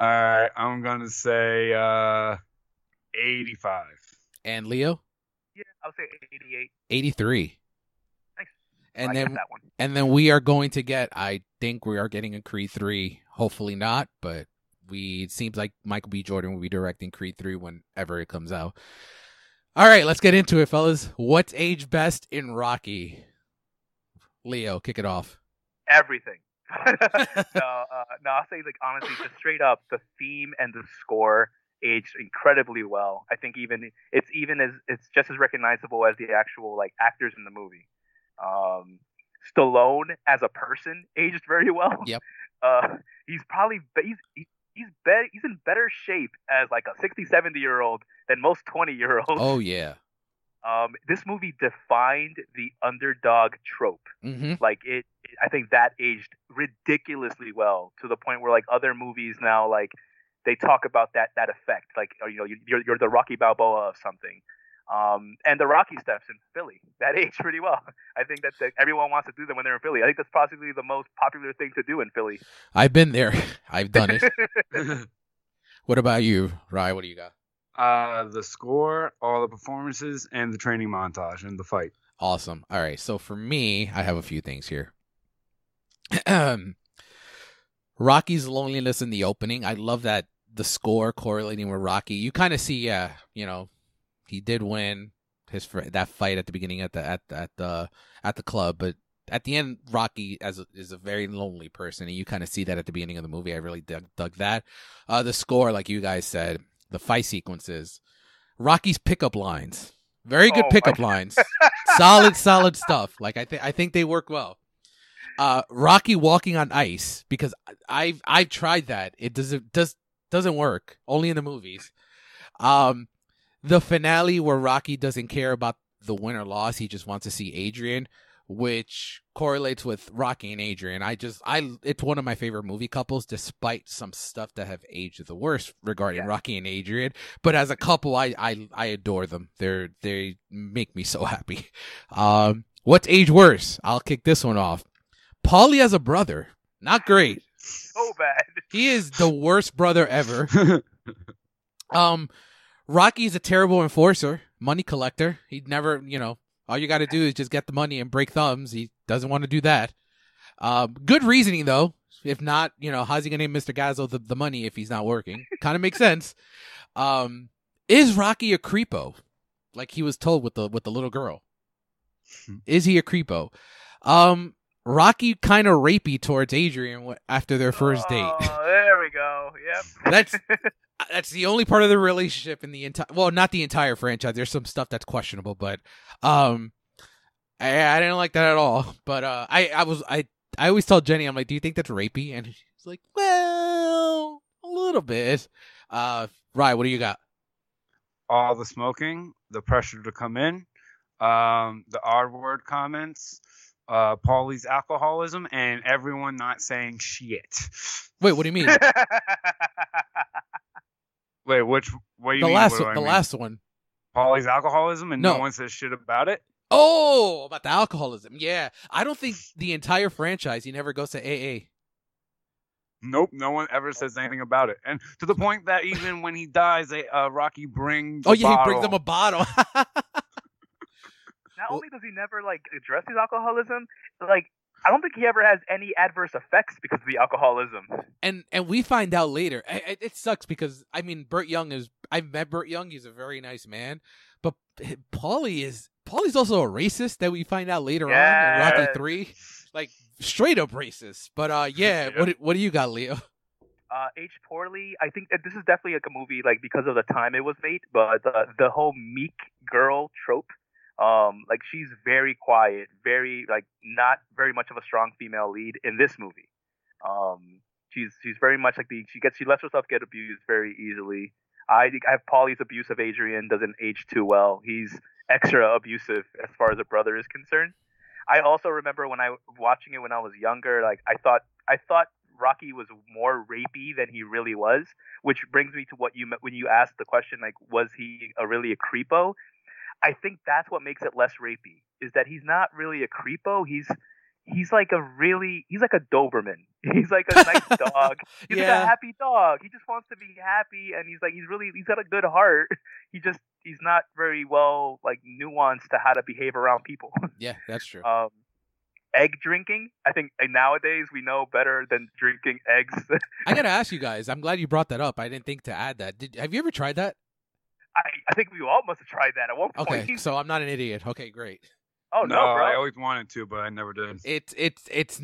B: All right, I'm gonna say uh, 85.
A: And Leo,
C: Yeah, I'll say 88.
A: 83.
C: Nice.
A: And
C: I
A: then
C: that one.
A: and then we are going to get I think we are getting a Creed 3. Hopefully not, but we it seems like Michael B. Jordan will be directing Creed 3 whenever it comes out. All right, let's get into it, fellas. What's age best in Rocky? Leo, kick it off.
C: Everything. no, uh, no, I'll say like honestly, just straight up, the theme and the score aged incredibly well. I think even it's even as it's just as recognizable as the actual like actors in the movie. Um, Stallone as a person aged very well.
A: Yep.
C: Uh, he's probably he's he's better he's in better shape as like a 60 70 year old than most 20 year olds.
A: Oh yeah.
C: Um, this movie defined the underdog trope
A: Mhm.
C: like it, it i think that aged ridiculously well to the point where like other movies now like they talk about that that effect like or, you know you- you're, you're the rocky balboa of something um and the rocky steps in philly that aged pretty well i think that, that everyone wants to do them when they're in philly i think that's possibly the most popular thing to do in philly
A: I've been there. I've done it. what about you, Rye? What do you got?
B: Uh, the score, all the performances, and the training montage and the fight.
A: Awesome. All right. So for me, I have a few things here. Rocky's loneliness in the opening. I love that the score correlating with Rocky. You kind of see, yeah, you know, he did win his that fight at the beginning at the at at the at the club, but at the end, Rocky as a, is a very lonely person, and you kind of see that at the beginning of the movie. I really dug, dug that. Uh, the score, like you guys said, the fight sequences, Rocky's pickup lines, very good
C: Oh,
A: pickup lines, solid, solid stuff. Like I think I think they work well. Uh, Rocky walking on ice because I've I've tried that. It doesn't does doesn't work. Only in the movies. Um, the finale where Rocky doesn't care about the win or loss. He just wants to see Adrian, which correlates with Rocky and Adrian. I just I it's one of my favorite movie couples, despite some stuff that have aged the worst regarding
C: Yeah.
A: Rocky and Adrian. But as a couple, I I I adore them. They're they make me so happy. Um, what's age worse? I'll kick this one off. Paulie as a brother, not great.
C: so bad
A: He is the worst brother ever. Um, Rocky's a terrible enforcer, money collector. He'd never, you know, all you got to do is just get the money and break thumbs. He doesn't want to do that. Um, good reasoning though. If not, you know, how's he gonna name Mr. Gazzo the, the money if he's not working? kind of makes sense. Um, is Rocky a creepo, like he was told with the with the little girl? Is he a creepo? Um, Rocky kind of rapey towards Adrian after their first date.
C: oh, there we go yep
A: That's that's the only part of the relationship in the entire well not the entire franchise. There's some stuff that's questionable but um i i didn't like that at all. But uh i i was i i always tell jenny i'm like do you think that's rapey? And she's like well a little bit. Uh right what do you got?
B: All the smoking, the pressure to come in, um, the R word comments, uh, Paulie's alcoholism, and everyone not saying shit.
A: wait what do you mean
B: Wait, which? What do you
A: the
B: mean?
A: last
B: what do
A: one
B: I
A: the
B: mean?
A: last one
B: Paulie's alcoholism, and no.
A: No.
B: one says shit about it.
A: oh about the alcoholism yeah i don't think the entire franchise he never goes to aa
B: Nope, no one ever says anything about it, and to the point that even when he dies, they, uh, Rocky brings.
A: oh
B: a
A: yeah he brings
B: bottle.
A: them a bottle
C: Not only does he never like address his alcoholism, like I don't think he ever has any adverse effects because of the alcoholism.
A: and and we find out later. I- I- It sucks because I mean, Burt Young is I've met Burt Young. He's a very nice man, but Paulie is Paulie's also a racist that we find out later on in Rocky Three, like straight up racist. But uh, yeah,
B: Yeah.
A: what do- what do you got, Leo?
C: uh, aged poorly. I think that this is definitely like a movie like because of the time it was made, but the the whole meek girl trope, um, like she's very quiet, very like not very much of a strong female lead in this movie. Um, she's she's very much like the she gets she lets herself get abused very easily. I think I have Paulie's abuse of Adrian doesn't age too well. He's extra abusive as far as a brother is concerned. I also remember when I watching it when I was younger, like I thought I thought Rocky was more rapey than he really was, which brings me to what you when you asked the question like was he a really a creepo? I think that's what makes it less rapey is that he's not really a creepo. He's he's like a really he's like a Doberman. He's like a nice dog. He's like a happy dog. He just wants to be happy, and he's like he's really he's got a good heart. He just he's not very well like nuanced to how to behave around people.
A: Yeah, that's true.
C: um, egg drinking. I think uh, nowadays we know better than drinking eggs.
A: I gotta ask you guys. I'm glad you brought that up. I didn't think to add that. Did have you ever tried that?
C: I, I think we all must have tried that at one point.
A: Okay, so I'm not an idiot. Okay, great.
C: oh
B: no,
C: no, bro.
B: I always wanted to, but I never did.
A: It's it's it's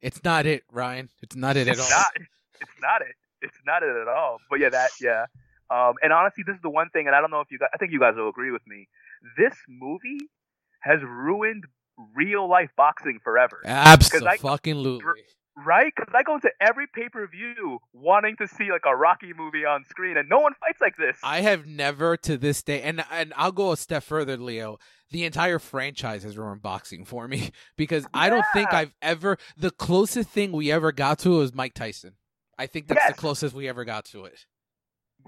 A: it's not it, Ryan. It's not it at
C: it's
A: all.
C: not. It's not it. It's not it at all. But yeah, that yeah. Um, and honestly, this is the one thing, and I don't know if you guys. I think you guys will agree with me. This movie has ruined real life boxing forever.
A: Absolutely.
C: Right? Because I go to every pay per view wanting to see like a Rocky movie on screen, and no one fights like this.
A: I have never to this day, and and I'll go a step further, Leo. The entire franchise has ruined boxing for me because I don't think I've ever. The closest thing we ever got to was Mike Tyson. I think that's
C: Yes.
A: the closest we ever got to it.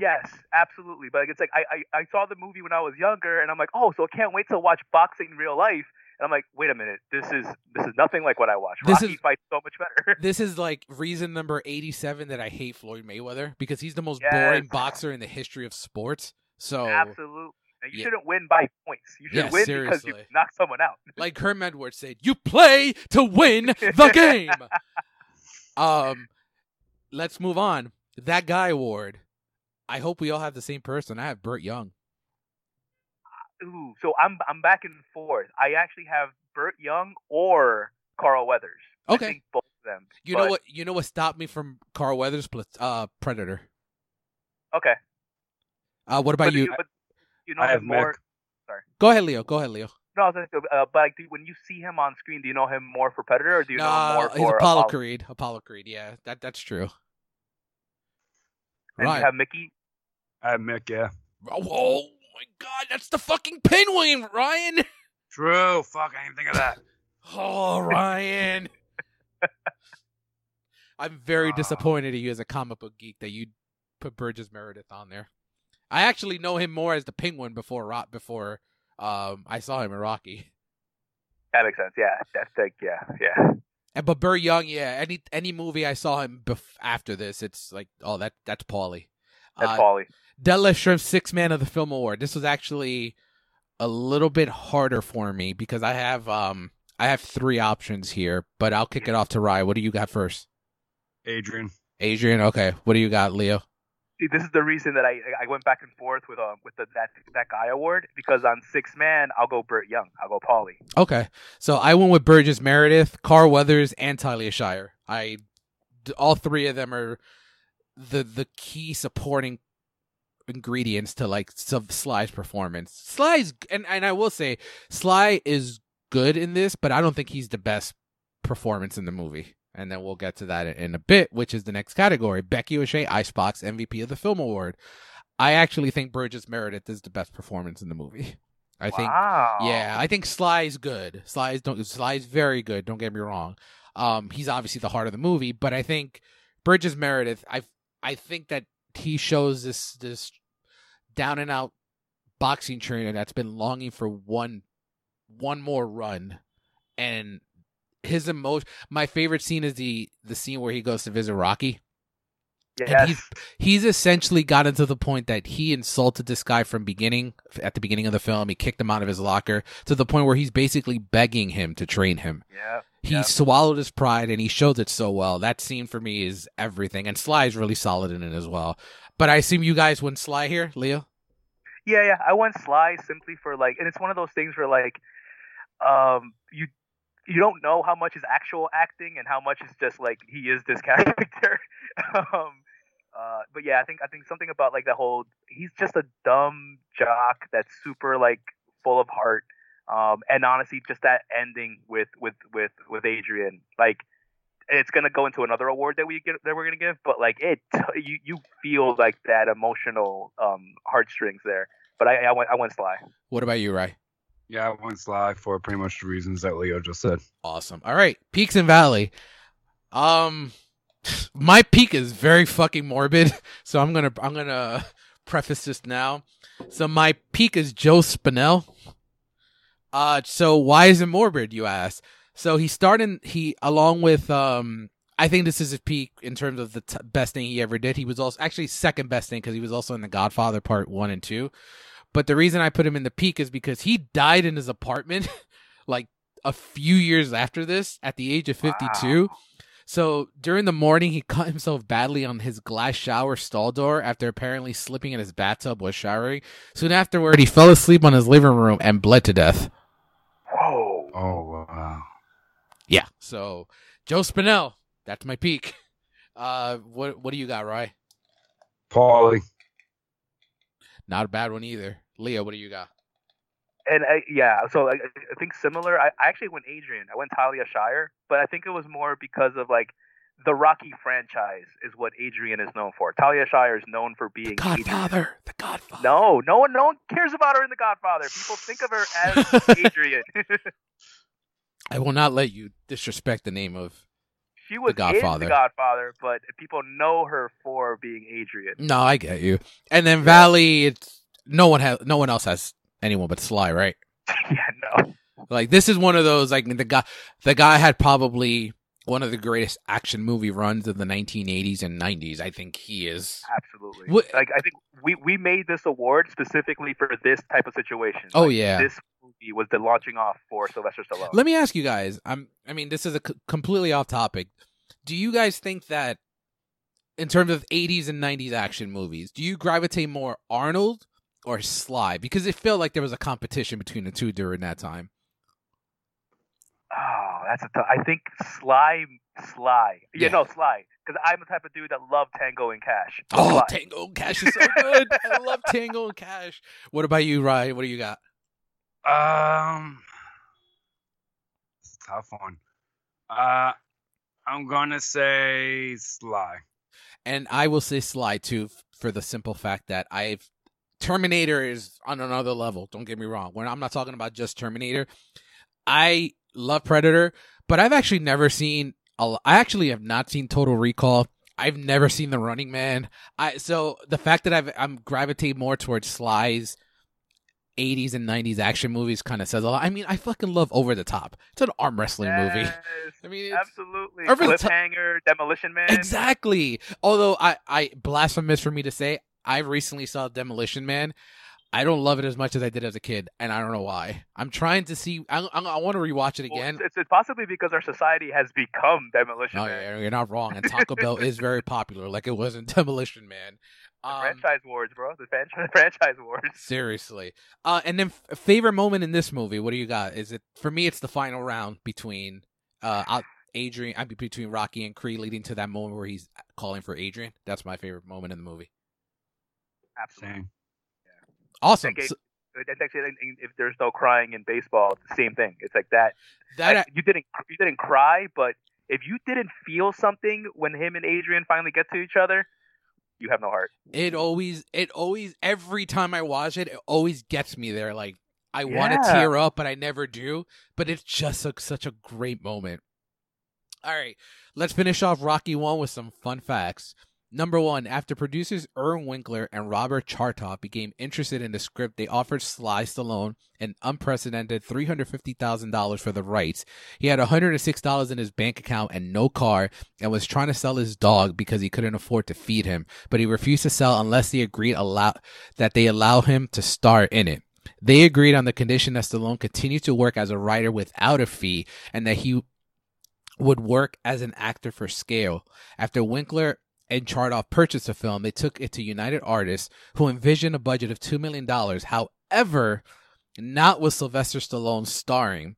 C: Yes, absolutely. But like, it's like I, I I saw the movie when I was younger, and I'm like, oh, so I can't wait to watch boxing in real life. And I'm like, wait a minute, this is this is nothing like what I watch.
A: This
C: Rocky
A: is-
C: fights so much better.
A: This is like reason number eighty-seven that I hate Floyd Mayweather because he's the most
C: Yes.
A: boring boxer in the history of sports. So,
C: Absolutely. And you
A: Yeah.
C: shouldn't win by points. You should
A: Yeah,
C: win because you knock someone out.
A: like Herm Edwards said, "You play to win the game." um, let's move on. That guy award. I hope we all have the same person. I have Burt Young.
C: Ooh, so I'm I'm back and forth. I actually have Burt Young or Carl Weathers. I
A: Okay.
C: think both of them.
A: You know what? You know what stopped me from Carl Weathers? Pl- Uh, Predator.
C: Okay.
A: Uh, what about
C: but
A: you?
C: You, but you know
B: I have
C: him more.
B: Sorry.
A: Go ahead, Leo. Go ahead, Leo.
C: No, I was gonna say, uh, but like, do, when you see him on screen, do you know him more for Predator or do you know him
A: Nah,
C: more
A: he's
C: for
A: Apollo
C: Apollo?
A: Creed. Apollo Creed. Yeah, that that's true.
C: And
A: Right.
C: you have Mickey.
B: I have Mick, yeah.
A: Oh, oh my God, that's the fucking Penguin, Ryan.
B: True. Fuck, I didn't think of that.
A: Oh, Ryan. I'm very
B: Ah.
A: disappointed in you as a comic book geek that you put Burgess Meredith on there. I actually know him more as the Penguin before Rot before um I saw him in Rocky.
C: That makes sense. Yeah, that's like yeah, yeah.
A: And but Burt Young, yeah, any any movie I saw him bef- after this, it's like oh that that's Paulie.
C: That's
A: Uh,
C: Paulie.
A: Detlef Schrempf Six Man of the Film Award. This was actually a little bit harder for me because I have um I have three options here, but I'll kick it off to Rye. What do you got first?
B: Adrian.
A: Adrian, okay. What do you got, Leo?
C: See, this is the reason that I I went back and forth with um with the, that that guy award because on Six Man I'll go Burt Young. I'll go Paulie.
A: Okay, so I went with Burgess Meredith, Carl Weathers, and Talia Shire. I all three of them are the the key supporting ingredients to like Sly's performance. Sly's and and I will say Sly is good in this, but I don't think he's the best performance in the movie. And then we'll get to that in, in a bit, which is the next category. Becky O'Shea, Icebox, MVP of the Film Award. I actually think Burgess Meredith is the best performance in the movie. I think
C: wow.
A: yeah, I think Sly's good. Sly's don't Sly's very good. Don't get me wrong. Um, he's obviously the heart of the movie, but I think Burgess Meredith. I I think that he shows this this down and out boxing trainer that's been longing for one one more run, and his emotion. My favorite scene is the the scene where he goes to visit Rocky.
C: Yes.
A: he's- He's essentially gotten to the point that he insulted this guy from beginning at the beginning of the film. He kicked him out of his locker to the point where he's basically begging him to train him.
C: yeah.
A: He
C: Yeah.
A: swallowed his pride and he showed it so well. That scene for me is everything, and Sly is really solid in it as well. But I assume you guys went Sly here, Leo.
C: Yeah, yeah. I went Sly simply for like, and it's one of those things where like, um, you you don't know how much is actual acting and how much is just like he is this character. um, uh, but yeah, I think I think something about like the whole he's just a dumb jock that's super like full of heart. Um, and honestly, just that ending with with with with Adrian, like it's gonna go into another award that we get that we're gonna give, but like it, you you feel like that emotional um heartstrings there. But I I went I went Sly.
A: What about you, Ray?
B: Yeah, I went Sly for pretty much the reasons that Leo just said.
A: Awesome. All right, Peaks and Valley. Um, my peak is very fucking morbid, so I'm gonna I'm gonna preface this now. So my peak is Joe Spinell. Uh, so why is it morbid? You ask. So he started he along with um. I think this is his peak in terms of the t- best thing he ever did. He was also actually second best thing because he was also in The Godfather Part One and Two. But the reason I put him in the peak is because he died in his apartment like a few years after this at the age of 52. So during the morning, he cut himself badly on his glass shower stall door after apparently slipping in his bathtub while showering. Soon afterward, he fell asleep on his living room and bled to death.
C: Whoa.
B: Oh wow.
A: Yeah. So Joe Spinell, that's my peak. Uh, what what do you got, Roy?
B: Paulie.
A: Not a bad one either. Leo, what do you got?
C: And I, yeah, so I, I think similar. I, I actually went Adrian. I went Talia Shire, but I think it was more because of like the Rocky franchise is what Adrian is known for. Talia Shire is known for being
A: The
C: Adrian.
A: Godfather. The Godfather.
C: No, no one, no one cares about her in The Godfather. People think of her as Adrian.
A: I will not let you disrespect the name of.
C: she was in
A: Godfather.
C: The Godfather, but people know her for being Adrian.
A: No, I get you. And then Valley, it's no one has no one else has anyone but Sly, right?
C: yeah, no,
A: Like this is one of those like the guy the guy had probably one of the greatest action movie runs of the 1980s and 90s. I think he is.
C: absolutely.
A: What-
C: Like I think we we made this award specifically for this type of situation.
A: Oh
C: Like,
A: yeah.
C: this movie was the launching off for Sylvester Stallone.
A: Let me ask you guys. I'm. I mean, this is a c- completely off topic. Do you guys think that, in terms of 80s and 90s action movies, do you gravitate more Arnold or Sly? Because it felt like there was a competition between the two during that time.
C: Oh, that's a tough. I think Sly, Sly. Yeah,
A: Yeah.
C: no, Sly. Because I'm the type of dude that love Tango and Cash.
A: Oh,
C: Sly.
A: Tango and Cash is so good. I love Tango and Cash. What about you, Ryan? What do you got?
B: Um, it's tough one. Uh, I'm gonna say Sly.
A: And I will say Sly too, for the simple fact that I've Terminator is on another level. Don't get me wrong. When I'm not talking about just Terminator, I love Predator, but I've actually never seen. I actually have not seen Total Recall. I've never seen The Running Man. I so the fact that I've I'm gravitate more towards Sly's 80s and 90s action movies kind of says a lot. I mean, I fucking love Over the Top. It's an arm wrestling movie. I mean, it's,
C: absolutely.
A: Over the top-
C: Cliffhanger, Demolition Man.
A: Exactly. Although I, I blasphemous for me to say, I recently saw Demolition Man. I don't love it as much as I did as a kid, and I don't know why. I'm trying to see. I, I, I want to rewatch it
C: Well,
A: again.
C: it's, it's possibly because our society has become Demolition oh,
A: No,
C: Man.
A: you're you're not wrong. And Taco Bell is very popular, like it was in Demolition Man.
C: The
A: Um,
C: franchise wars, bro. The fan- franchise wars.
A: seriously. Uh, and then f- favorite moment in this movie. What do you got? Is it for me? It's the final round between uh Adrian. I mean, between Rocky and Creed, leading to that moment where he's calling for Adrian. That's my favorite moment in the movie.
C: Absolutely.
B: Same.
A: Awesome.
C: Okay.
A: So-
C: That's actually if there's no crying in baseball, it's the same thing. It's like that.
A: that
C: I- you didn't you didn't cry, but if you didn't feel something when him and Adrian finally get to each other, you have no heart.
A: it always it always every time i watch it it always gets me there. Like i want to tear up but i never do. But it's just a, such a great moment. All right let's finish off rocky 1 with some fun facts number one after producers Irwin winkler and robert chartoff became interested in the script they offered sly stallone an unprecedented $350000 for the rights he had $106 in his bank account and no car and was trying to sell his dog because he couldn't afford to feed him but he refused to sell unless they agreed allow that they allow him to star in it. They agreed on the condition that Stallone continued to work as a writer without a fee and that he would work as an actor for scale. After Winkler and Chartoff purchased the film, they took it to United Artists, who envisioned a budget of $2 million. However, not with Sylvester Stallone starring.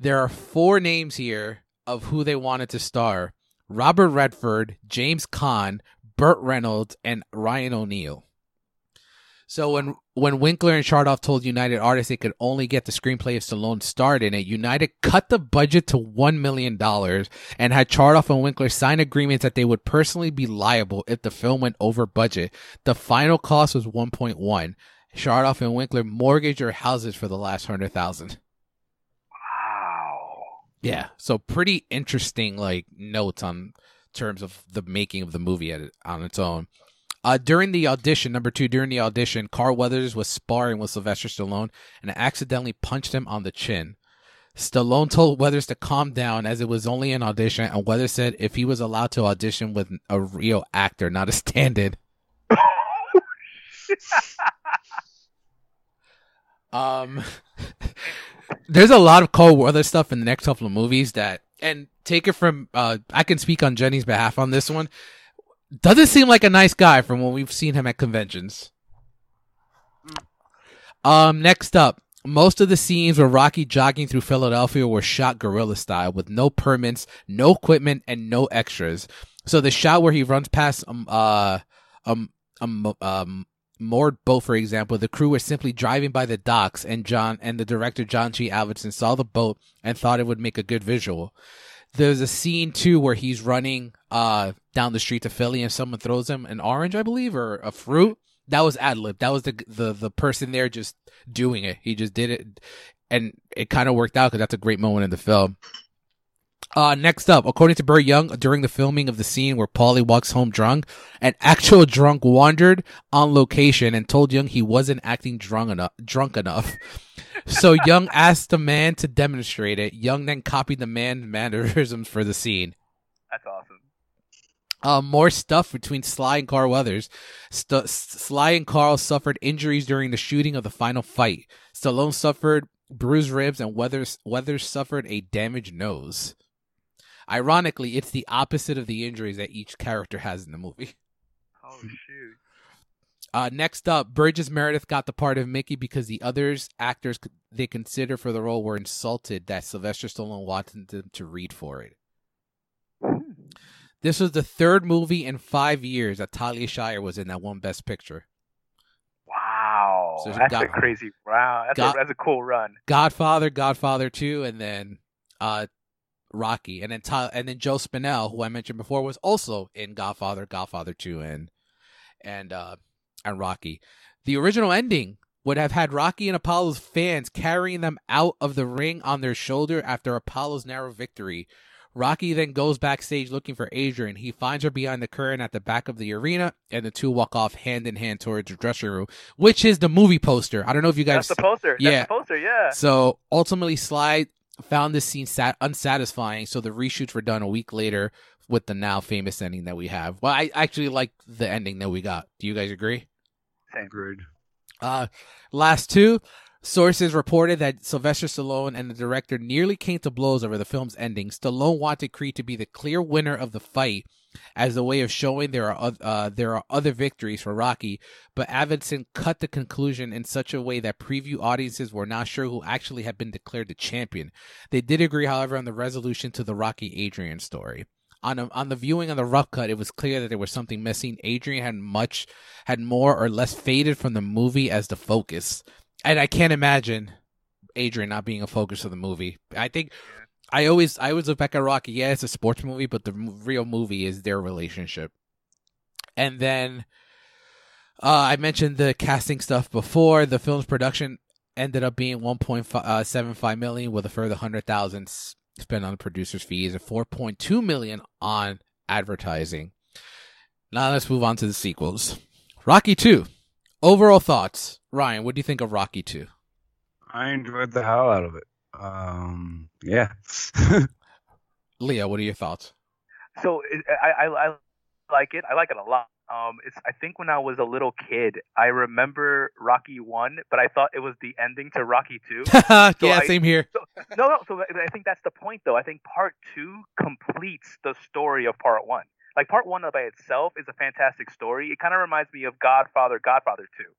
A: There are four names here of who they wanted to star Robert Redford, James Caan, Burt Reynolds, and Ryan O'Neal. So when when Winkler and Chartoff told United Artists they could only get the screenplay if Stallone starred in it, United cut the budget to one million dollars and had Chartoff and Winkler sign agreements that they would personally be liable if the film went over budget. The final cost was one point one. Chartoff and Winkler mortgaged their houses for the last hundred thousand.
C: Wow.
A: Yeah, so pretty interesting like notes on terms of the making of the movie on its own. Uh, during the audition, number two, during the audition, Carl Weathers was sparring with Sylvester Stallone and accidentally punched him on the chin. Stallone told Weathers to calm down as it was only an audition, and Weathers said if he was allowed to audition with a real actor, not a stand-in. um, there's a lot of Carl Weathers stuff in the next couple of movies that, and take it from, uh, I can speak on Jenny's behalf on this one. Doesn't seem like a nice guy from when we've seen him at conventions. Um, next up, most of the scenes where Rocky jogging through Philadelphia were shot guerrilla style with no permits, no equipment, and no extras. So the shot where he runs past um uh um um um moored boat, for example, the crew were simply driving by the docks, and John and the director John G. Avildsen saw the boat and thought it would make a good visual. There's a scene too where he's running uh down the street to Philly, and someone throws him an orange, I believe, or a fruit. That was ad lib. That was the the the person there just doing it. He just did it, and it kind of worked out because that's a great moment in the film. Uh, next up, according to Burt Young, during the filming of the scene where Paulie walks home drunk, an actual drunk wandered on location and told Young he wasn't acting drunk enough. Drunk enough. So Young asked the man to demonstrate it. Young then copied the man's mannerisms for the scene.
C: That's awesome.
A: Uh, more stuff between Sly and Carl Weathers. St- Sly and Carl suffered injuries during the shooting of the final fight. Stallone suffered bruised ribs, and Weathers Weathers suffered a damaged nose. Ironically, it's the opposite of the injuries that each character has in the movie.
C: Oh shoot.
A: Uh, next up, Burgess Meredith got the part of Mickey because the others actors they consider for the role were insulted that Sylvester Stallone wanted them to read for it. This was the third movie in five years that Talia Shire was in that one Best Picture.
C: Wow.
A: So
C: that's
A: God-
C: a crazy wow. That's
A: God-
C: a that's a cool run.
A: Godfather, Godfather Two, and then uh, Rocky, and then Ty- and then Joe Spinell, who I mentioned before, was also in Godfather, Godfather Two, and and uh, and Rocky. The original ending would have had Rocky and Apollo's fans carrying them out of the ring on their shoulder after Apollo's narrow victory. Rocky then goes backstage looking for Adrian. He finds her behind the curtain at the back of the arena, and the two walk off hand in hand towards the dressing room, which is the movie poster. I don't know if you guys
C: That's the poster.
A: yeah.
C: That's the poster, yeah.
A: so ultimately, Sly found this scene sat- unsatisfying, so the reshoots were done a week later with the now famous ending that we have. Well, I actually like the ending that we got. Do you guys agree?
B: Agreed.
A: Uh, last two sources reported that Sylvester Stallone and the director nearly came to blows over the film's ending. Stallone wanted Creed to be the clear winner of the fight as a way of showing there are uh, there are other victories for Rocky, but Avildsen cut the conclusion in such a way that preview audiences were not sure who actually had been declared the champion. They did agree, however, on the resolution to the Rocky Adrian story. On a, on the viewing of the rough cut, it was clear that there was something missing. Adrian had much had more or less faded from the movie as the focus, and I can't imagine Adrian not being a focus of the movie. I think I always I always look back at Rocky. Yeah, it's a sports movie, but the real movie is their relationship. And then uh, I mentioned the casting stuff before. The film's production ended up being 1.75 million with a further 100,000 spent on producers' fees and 4.2 million on advertising. Now let's move on to the sequels. Rocky 2. Overall thoughts. Ryan, what do you think of Rocky 2?
B: I enjoyed the hell out of it. Um, yeah.
A: Leah, what are your thoughts?
C: So it, I, I I like it. I like it a lot. Um, it's I think when I was a little kid, I remember Rocky one, but I thought it was the ending to Rocky two.
A: yeah,
C: I-
A: same here.
C: no, no. So I I think that's the point, though. I think part two completes the story of part one. Like part one by itself is a fantastic story. It kind of reminds me of Godfather, Godfather two.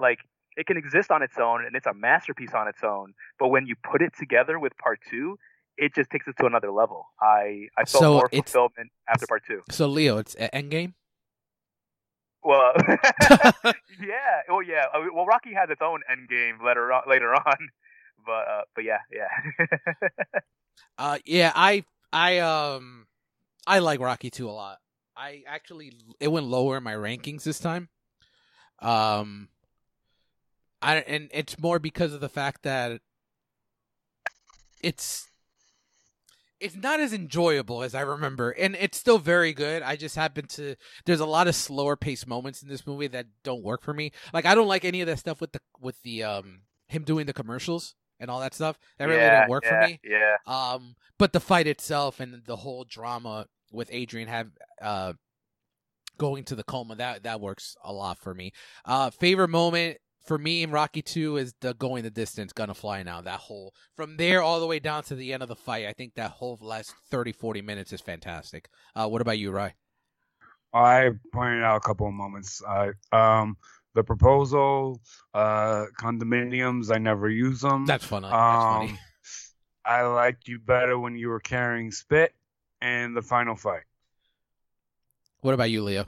C: Like it can exist on its own and it's a masterpiece on its own, but when you put it together with part two, it just takes it to another level. I I felt
A: So
C: more fulfillment after part two.
A: So Leo, it's Endgame.
C: Well, yeah. Well, yeah. Uh, Well, Rocky has its own end game later on. Later on, but uh, but yeah, yeah.
A: Uh, yeah, I, I, um, I like Rocky 2 a lot. I actually, it went lower in my rankings this time. Um, I, and it's more because of the fact that it's, it's not as enjoyable as I remember, and it's still very good. I just happen to, there's a lot of slower paced moments in this movie that don't work for me. Like, I don't like any of that stuff with the, with the, um, him doing the commercials and all that stuff. That really
C: yeah,
A: didn't work
C: yeah,
A: for me.
C: Yeah.
A: Um, but the fight itself and the whole drama with Adrian have uh going to the coma that that works a lot for me. Uh, favorite moment for me in Rocky Two is the going the distance, gonna fly now. That whole from there all the way down to the end of the fight. I think that whole last 30, 40 minutes is fantastic. Uh, what about you, Rye?
B: I pointed out a couple of moments. I um the proposal, uh condominiums. I never use them.
A: That's fun. That's funny.
B: Um, I liked you better when you were carrying spit, and the final fight.
A: What about you, Leo?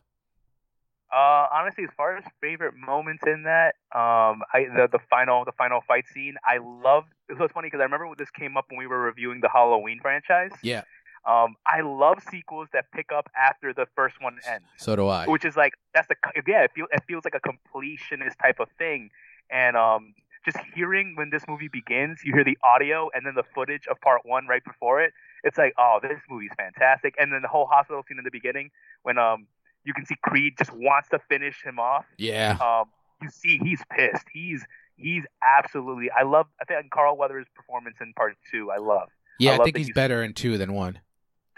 C: Uh, honestly, as far as favorite moments in that, um, I the, the final the final fight scene, I love. It was funny because I remember when this came up when we were reviewing the Halloween franchise.
A: Yeah.
C: Um, I love sequels that pick up after the first one ends.
A: So do I.
C: which is like that's the yeah it feels it feels like a completionist type of thing and um just hearing when this movie begins you hear the audio and then the footage of part one right before it it's like oh this movie's fantastic and then the whole hospital scene in the beginning when um you can see creed just wants to finish him off
A: Yeah.
C: um you see he's pissed he's he's absolutely i love i think carl weathers performance in part two i love
A: Yeah, I,
C: love
A: think he's
C: he's-
A: better in two than one.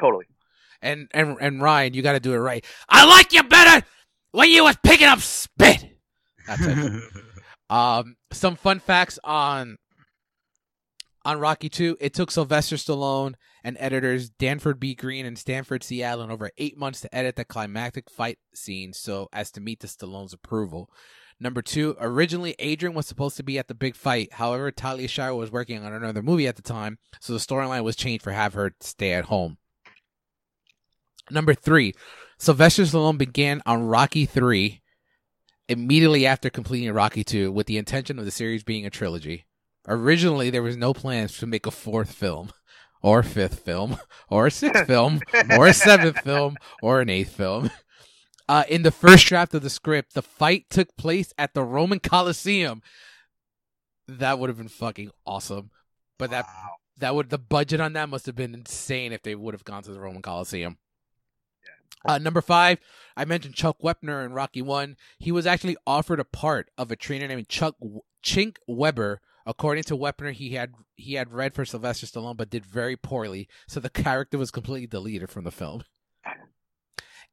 C: totally
A: And and and Ryan, you got to do it right. I like you better when you was picking up spit. That's it. Um, some fun facts on on Rocky Two. It took Sylvester Stallone and editors Danford B. Greene and Stanford C. Allen over eight months to edit the climactic fight scene so as to meet the Stallone's approval. Number two, originally Adrian was supposed to be at the big fight. However, Talia Shire was working on another movie at the time, so the storyline was changed for have her stay at home. Number three, Sylvester Stallone began on Rocky 3 immediately after completing Rocky 2 with the intention of the series being a trilogy. Originally, there was no plans to make a fourth film, or a fifth film, or a sixth film, or a seventh film, or an eighth film. Uh, in the first draft of the script, the fight took place at the Roman Coliseum. That would have been fucking awesome. But that
C: Wow.
A: that would the budget on that must have been insane if they would have gone to the Roman Coliseum. Uh, number five, I mentioned Chuck Wepner in Rocky One. He was actually offered a part of a trainer named Chuck Chink Weber. According to Wepner, he had he had read for Sylvester Stallone, but did very poorly, so the character was completely deleted from the film.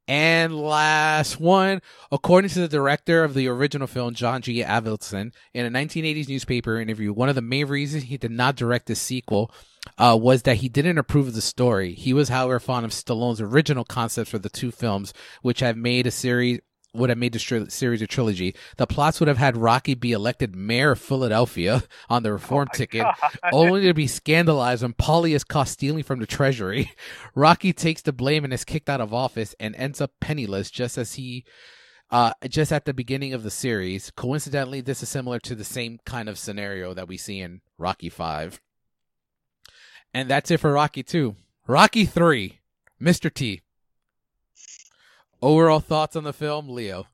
A: And last one, according to the director of the original film, John G. Avildsen, in a 1980s newspaper interview, one of the main reasons he did not direct the sequel uh, was that he didn't approve of the story. He was, however, fond of Stallone's original concepts for the two films, which have made a series would have made the series a trilogy. The plots would have had Rocky be elected mayor of Philadelphia on the reform
C: Oh
A: ticket,
C: God.
A: only to be scandalized when Paulie is caught stealing from the treasury. Rocky takes the blame and is kicked out of office and ends up penniless just as he uh just at the beginning of the series. Coincidentally, this is similar to the same kind of scenario that we see in Rocky 5. And that's it for Rocky 2. Rocky 3. Mr. T. Overall thoughts on the film, Leo.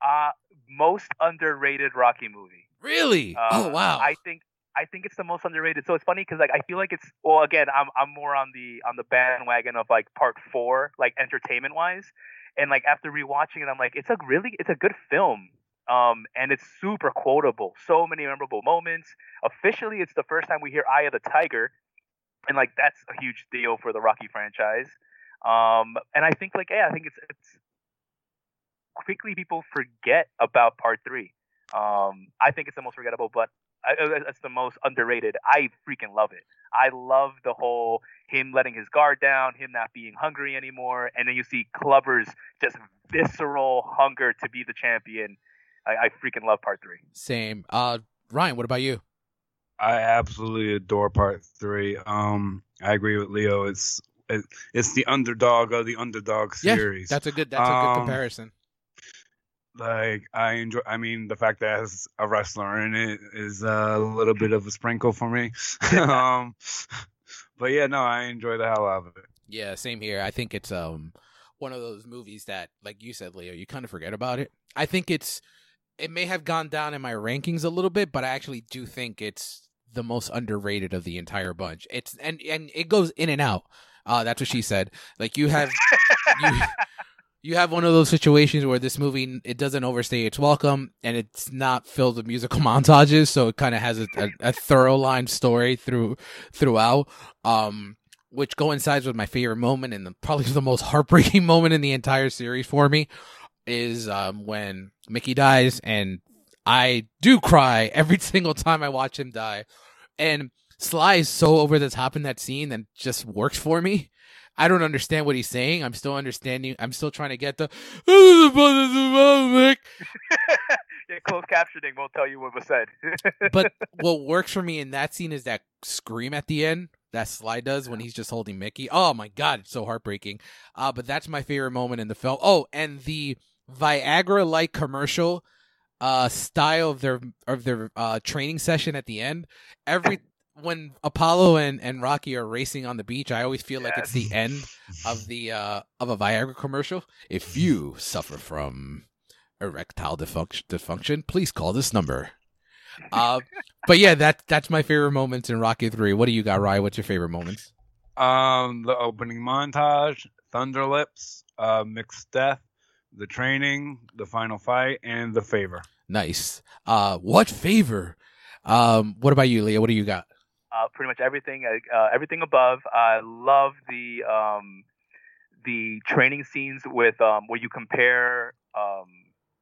C: uh most underrated rocky movie
A: Really?
C: Uh,
A: oh wow.
C: I think I think it's the most underrated. So it's funny because like I feel like it's well again I'm I'm more on the on the bandwagon of like part four like entertainment wise, and like after rewatching it I'm like it's a really it's a good film. Um, and it's super quotable. So many memorable moments. Officially, it's the first time we hear "Eye of the Tiger," and like that's a huge deal for the Rocky franchise. Um, and I think like yeah, I think it's it's quickly people forget about part three. Um, I think it's the most forgettable, but it's the most underrated. I freaking love it. I love the whole him letting his guard down, him not being hungry anymore, and then you see Clubber's just visceral hunger to be the champion. I, I freaking love part three.
A: Same. Uh, Ryan, what about you?
B: I absolutely adore part three. Um, I agree with Leo. It's it, it's the underdog of the underdog series.
A: Yeah, that's a good that's a good
B: Um,
A: comparison.
B: like I enjoy. I mean, the fact that it has a wrestler in it is a little bit of a sprinkle for me. um, but yeah, no, I enjoy the hell out of it.
A: Yeah, same here. I think it's um one of those movies that, like you said, Leo, you kind of forget about it. I think it's it may have gone down in my rankings a little bit, but I actually do think it's the most underrated of the entire bunch. It's and and it goes in and out. Uh that's what she said. Like you have you you have one of those situations where this movie it doesn't overstay its welcome and it's not filled with musical montages so it kind of has a, a, a thorough line story through throughout um which coincides with my favorite moment and the, probably the most heartbreaking moment in the entire series for me is um when mickey dies and i do cry every single time i watch him die and sly is so over the top in that scene that just works for me I don't understand what he's saying. I'm still understanding. I'm still trying to get the.
C: yeah, closed captioning won't tell you what was said.
A: but what works for me in that scene is that scream at the end that Sly does when he's just holding Mickey. Oh my god, it's so heartbreaking. Uh, but that's my favorite moment in the film. Oh, and the Viagra like commercial uh style of their of their uh training session at the end. Every when Apollo and, and Rocky are racing on the beach, I always feel like it's the end of the uh of a Viagra commercial. If you suffer from erectile dysfunction, dysfunction please call this number. Uh, but yeah, that that's my favorite moments in Rocky Three. What do you got, Ryan? What's your favorite moments?
B: Um, the opening montage, Thunder Lips, uh, Mickey's Death, the training, the final fight, and the favor.
A: Nice. Uh, what favor? Um, what about you, Leah? What do you got?
C: uh, pretty much everything, uh, uh, everything above. I love the um, the training scenes with um, where you compare um,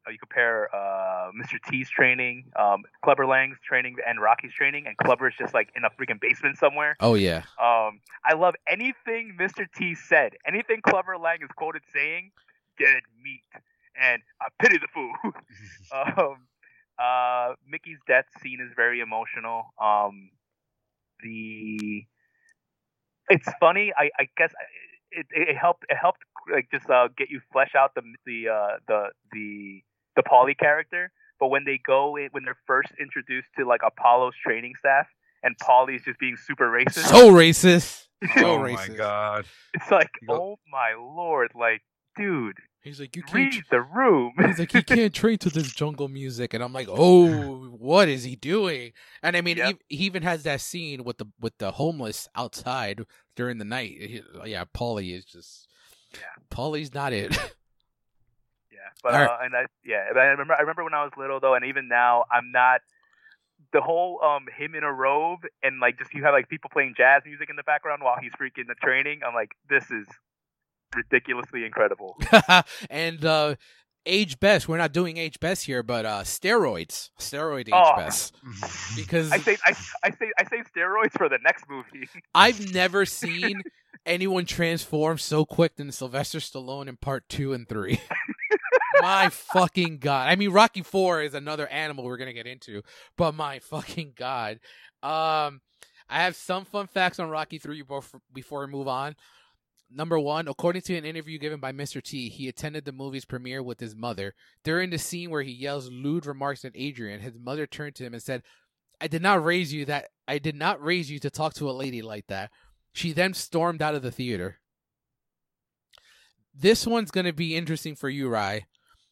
C: uh, you compare uh, Mr. T's training, um, Clubber Lang's training, and Rocky's training, and Clubber's just like in a freaking basement somewhere.
A: Oh yeah,
C: Um, I love anything Mr. T said. Anything Clubber Lang is quoted saying, dead meat, and I pity the fool. um, uh, Mickey's death scene is very emotional. Um, the it's funny. I, I guess it, it, it helped. It helped like just uh, get you flesh out the the uh, the the the Paulie character. But when they go in, when they're first introduced to like Apollo's training staff, and Paulie's just being super racist,
A: so racist. So
B: oh
A: racist.
B: my god.
C: it's like,
B: go-
C: oh my lord, like, dude,
A: He's like, you can't.
C: read the room.
A: He's like, he can't train to this jungle music, and I'm like, oh, what is he doing? And I mean,
C: Yep.
A: he, he even has that scene with the with the homeless outside during the night. He- yeah, Paulie is just,
C: Yeah.
A: Paulie's not it.
C: Yeah, but
A: right.
C: uh, and I yeah, I remember I remember when I was little though, and even now I'm not. The whole um him in a robe and like just you have like people playing jazz music in the background while he's freaking the training. I'm like, this is ridiculously incredible.
A: and uh age best. We're not doing age best here, but uh steroids, steroid age
C: Oh.
A: best, because
C: I say I, I say I say steroids for the next movie.
A: I've never seen anyone transform so quick than Sylvester Stallone in part two and three. my fucking god! I mean, Rocky Four is another animal we're gonna get into, but my fucking god. Um, I have some fun facts on Rocky Three before before we move on. Number one, according to an interview given by Mr. T, he attended the movie's premiere with his mother. During the scene where he yells lewd remarks at Adrian, his mother turned to him and said, I did not raise you that I did not raise you to talk to a lady like that. She then stormed out of the theater. This one's gonna be interesting for you, Rye.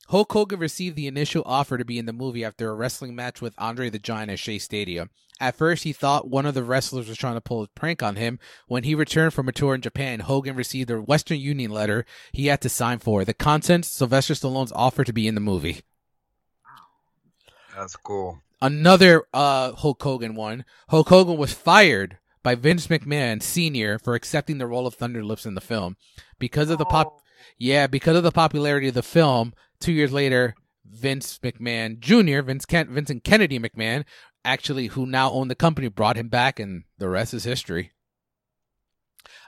A: Hulk Hogan received the initial offer to be in the movie after a wrestling match with Andre the Giant at Shea Stadium. At first, he thought one of the wrestlers was trying to pull a prank on him. When he returned from a tour in Japan, Hogan received a Western Union letter he had to sign for. The contents: Sylvester Stallone's offer to be in the movie.
B: That's cool.
A: Another uh, Hulk Hogan one. Hulk Hogan was fired by Vince McMahon Sr. for accepting the role of Thunder Lips in the film because of the pop
C: Oh,
A: Yeah, because of the popularity of the film, two years later, Vince McMahon Jr., Vince Ken- Vincent Kennedy McMahon, actually, who now owned the company, brought him back, and the rest is history.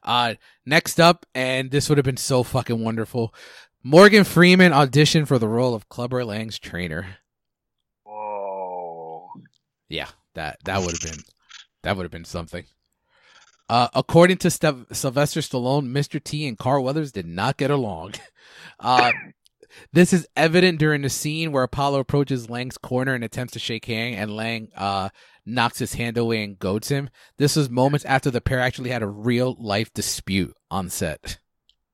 A: Uh, next up, and this would have been so fucking wonderful. Morgan Freeman auditioned for the role of Clubber Lang's trainer.
C: Whoa.
A: Yeah, that that would have been that would have been something. Uh, according to Sylvester Stallone, Mr. T and Carl Weathers did not get along. Uh, this is evident during the scene where Apollo approaches Lang's corner and attempts to shake hand, and Lang uh, knocks his hand away and goads him. This was moments after the pair actually had a real life dispute on set.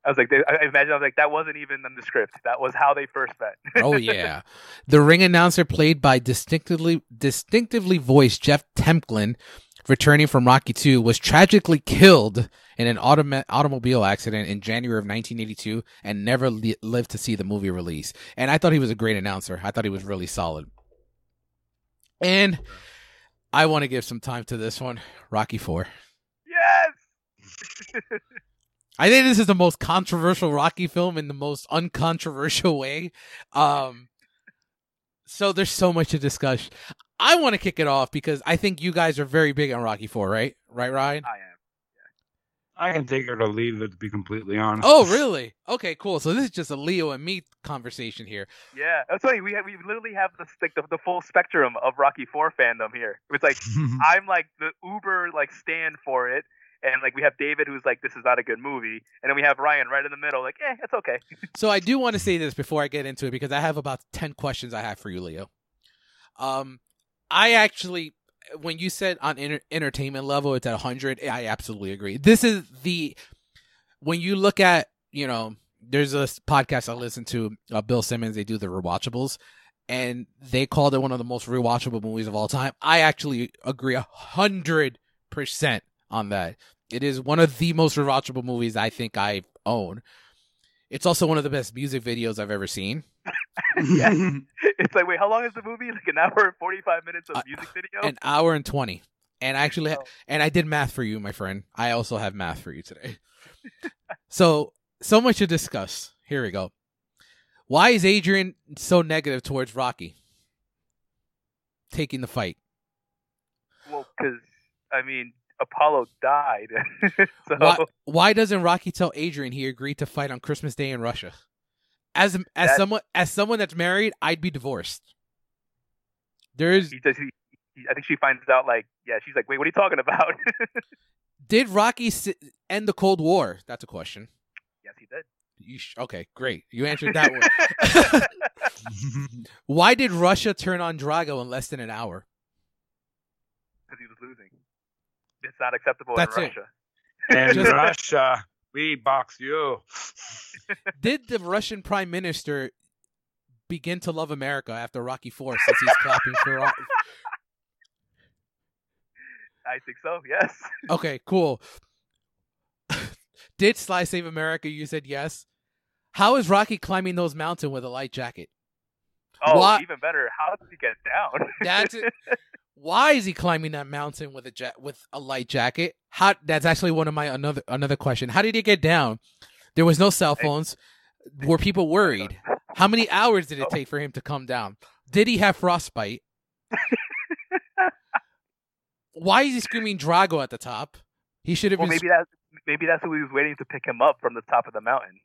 C: I was like, they, I imagine I was like, that wasn't even in the script. That was how they first met.
A: oh yeah, the ring announcer played by distinctively distinctively voiced Jeff Templin, returning from Rocky Two, was tragically killed in an automa- automobile accident in January of 1982 and never li- lived to see the movie release. And I thought he was a great announcer. I thought he was really solid. And I want to give some time to this one, Rocky Four.
C: yes.
A: I think this is the most controversial Rocky film in the most uncontroversial way. Um, so there's so much to discuss. I want to kick it off because I think you guys are very big on Rocky Four, right? Right, Ryan?
C: I am.
B: I can take her to leave it to be completely honest.
A: Oh, really? Okay, cool. So this is just a Leo and me conversation here.
C: Yeah, that's funny. We have, we literally have the, like the the full spectrum of Rocky Four fandom here. It's like I'm like the uber like stand for it, and like we have David who's like this is not a good movie, and then we have Ryan right in the middle, like eh, it's okay.
A: So I do want to say this before I get into it because I have about ten questions I have for you, Leo. Um, I actually, when you said on enter- entertainment level, it's at hundred. I absolutely agree. This is the when you look at you know, there's a podcast I listen to, uh, Bill Simmons. They do the rewatchables, and they called it one of the most rewatchable movies of all time. I actually agree a hundred percent on that. It is one of the most rewatchable movies I think I own. It's also one of the best music videos I've ever seen.
C: Yeah. It's like wait, how long is the movie? Like an hour and forty five minutes of
A: Uh,
C: music video.
A: An hour and 20. And I actually,
C: Oh.
A: and I did math for you, my friend. I also have math for you today. so, so much to discuss. Here we go. Why is Adrian so negative towards Rocky taking the fight?
C: Well, because I mean, Apollo died, so
A: Why, why doesn't Rocky tell Adrian he agreed to fight on Christmas Day in Russia? As as
C: That-
A: someone as someone that's married, I'd be divorced. There's
C: he does. He, he, I think she finds out like, yeah, she's like, wait, what are you talking about?
A: did Rocky si- end the Cold War? That's a question.
C: yes, he did.
A: You sh- okay, great. You answered that one. Why did Russia turn on Drago in less than an hour?
C: Because he was losing. It's not acceptable
A: That's
C: in
A: it.
C: Russia.
B: In
A: Just-
B: Russia, we box you.
A: Did the Russian prime minister begin to love America after Rocky Four since he's clapping for? Ro-
C: I think so. Yes.
A: Okay, cool. Did Sly save America? You said yes. How is Rocky climbing those mountains with a light jacket?
C: Oh,
A: Why-
C: even better. How did he get down?
A: That's it. Why is he climbing that mountain with a ja- with a light jacket? How? That's actually one of my another another question. How did he get down? There was no cell phones. Were people worried? How many hours did it oh. take for him to come down? Did he have frostbite? Why is he screaming Drago at the top? He should have
C: well,
A: been.
C: maybe that's maybe that's who he was waiting to pick him up from the top of the mountain.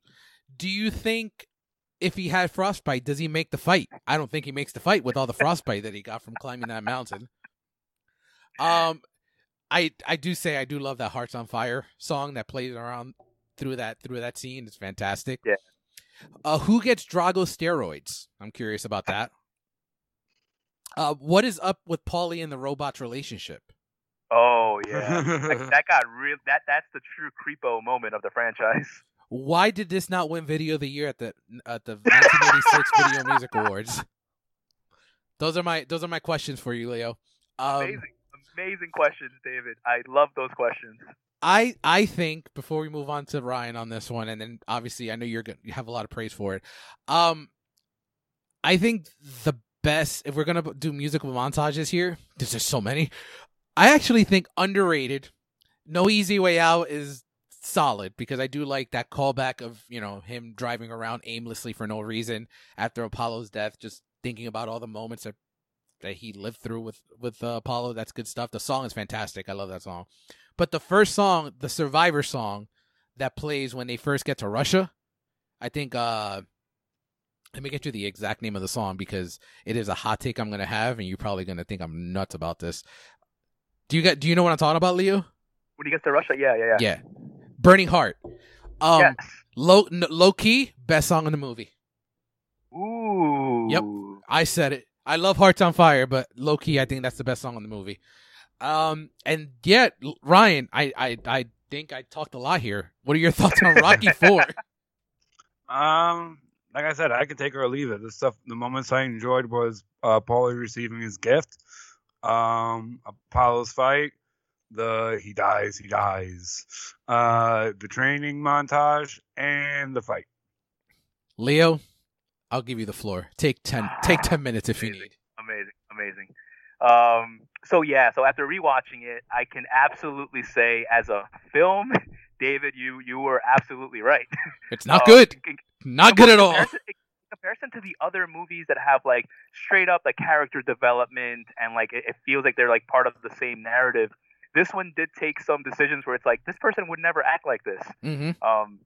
A: Do you think if he had frostbite, does he make the fight? I don't think he makes the fight with all the frostbite that he got from climbing that mountain. Um, I I do say I do love that "Hearts on Fire" song that plays around through that through that scene. It's fantastic.
C: Yeah.
A: Uh, who gets Drago steroids? I'm curious about that. Uh, what is up with Paulie and the robot's relationship?
C: Oh yeah, like, that got real. That that's the true creepo moment of the franchise.
A: Why did this not win Video of the Year at the at the 1986 Video Music Awards? Those are my those are my questions for you, Leo. Um,
C: amazing, amazing questions, David. I love those questions.
A: I I think before we move on to Ryan on this one, and then obviously I know you're gonna you have a lot of praise for it. Um, I think the best if we're gonna do musical montages here, there's just so many. I actually think underrated. No easy way out is solid because I do like that callback of you know him driving around aimlessly for no reason after Apollo's death, just thinking about all the moments that that he lived through with with uh, Apollo. That's good stuff. The song is fantastic. I love that song. But the first song, the Survivor song that plays when they first get to Russia, I think. uh let me get you the exact name of the song because it is a hot take I'm gonna have, and you're probably gonna think I'm nuts about this. Do you get? Do you know what I'm talking about, Leo?
C: When he gets to Russia, yeah, yeah, yeah.
A: Yeah, Burning Heart. Um,
C: yes.
A: low n- low key best song in the movie.
C: Ooh.
A: Yep. I said it. I love Hearts on Fire, but low key, I think that's the best song in the movie. Um, and yet, Ryan, I, I, I think I talked a lot here. What are your thoughts on Rocky Four?
B: Um, like I said, I can take or leave it. The stuff, the moments I enjoyed was uh, Paulie receiving his gift, um, Apollo's fight, the he dies, he dies, uh, the training montage, and the fight.
A: Leo, I'll give you the floor. Take ten. Take ten minutes if you need.
C: amazing, amazing. Um, so yeah, so after rewatching it, I can absolutely say, as a film, David, you you were absolutely right.
A: It's not
C: Uh,
A: good.
C: in-
A: Not good at all.
C: in comparison to the other movies that have like straight up like character development and like it, it feels like they're like part of the same narrative. This one did take some decisions where it's like this person would never act like this.
A: Mm-hmm.
C: Um,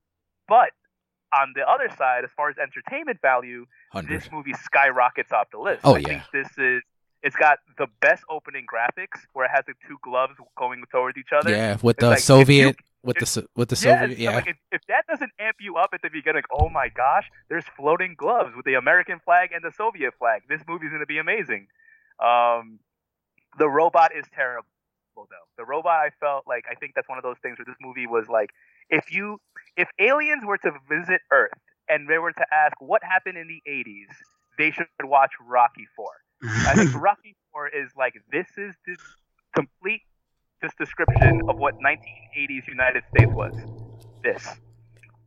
C: but on the other side, as far as entertainment value,
A: Hundred.
C: this movie skyrockets off the list.
A: Oh,
C: I
A: yeah.
C: think this is it's got the best opening graphics where it has the two gloves going towards each other.
A: Yeah, with
C: It's
A: the
C: like,
A: Soviet, with the with the
C: Yes,
A: Soviet.
C: so,
A: Yeah.
C: like, if, if that doesn't amp you up at the beginning, like, oh my gosh, there's floating gloves with the American flag and the Soviet flag. This movie's going to be amazing. Um, the robot is terrible, though. The robot, I felt like, I think that's one of those things where this movie was like, if you, if aliens were to visit Earth and they were to ask what happened in the 80s, they should watch Rocky 4. I think Rocky Four is like this is the complete this description of what 1980s United States was. This,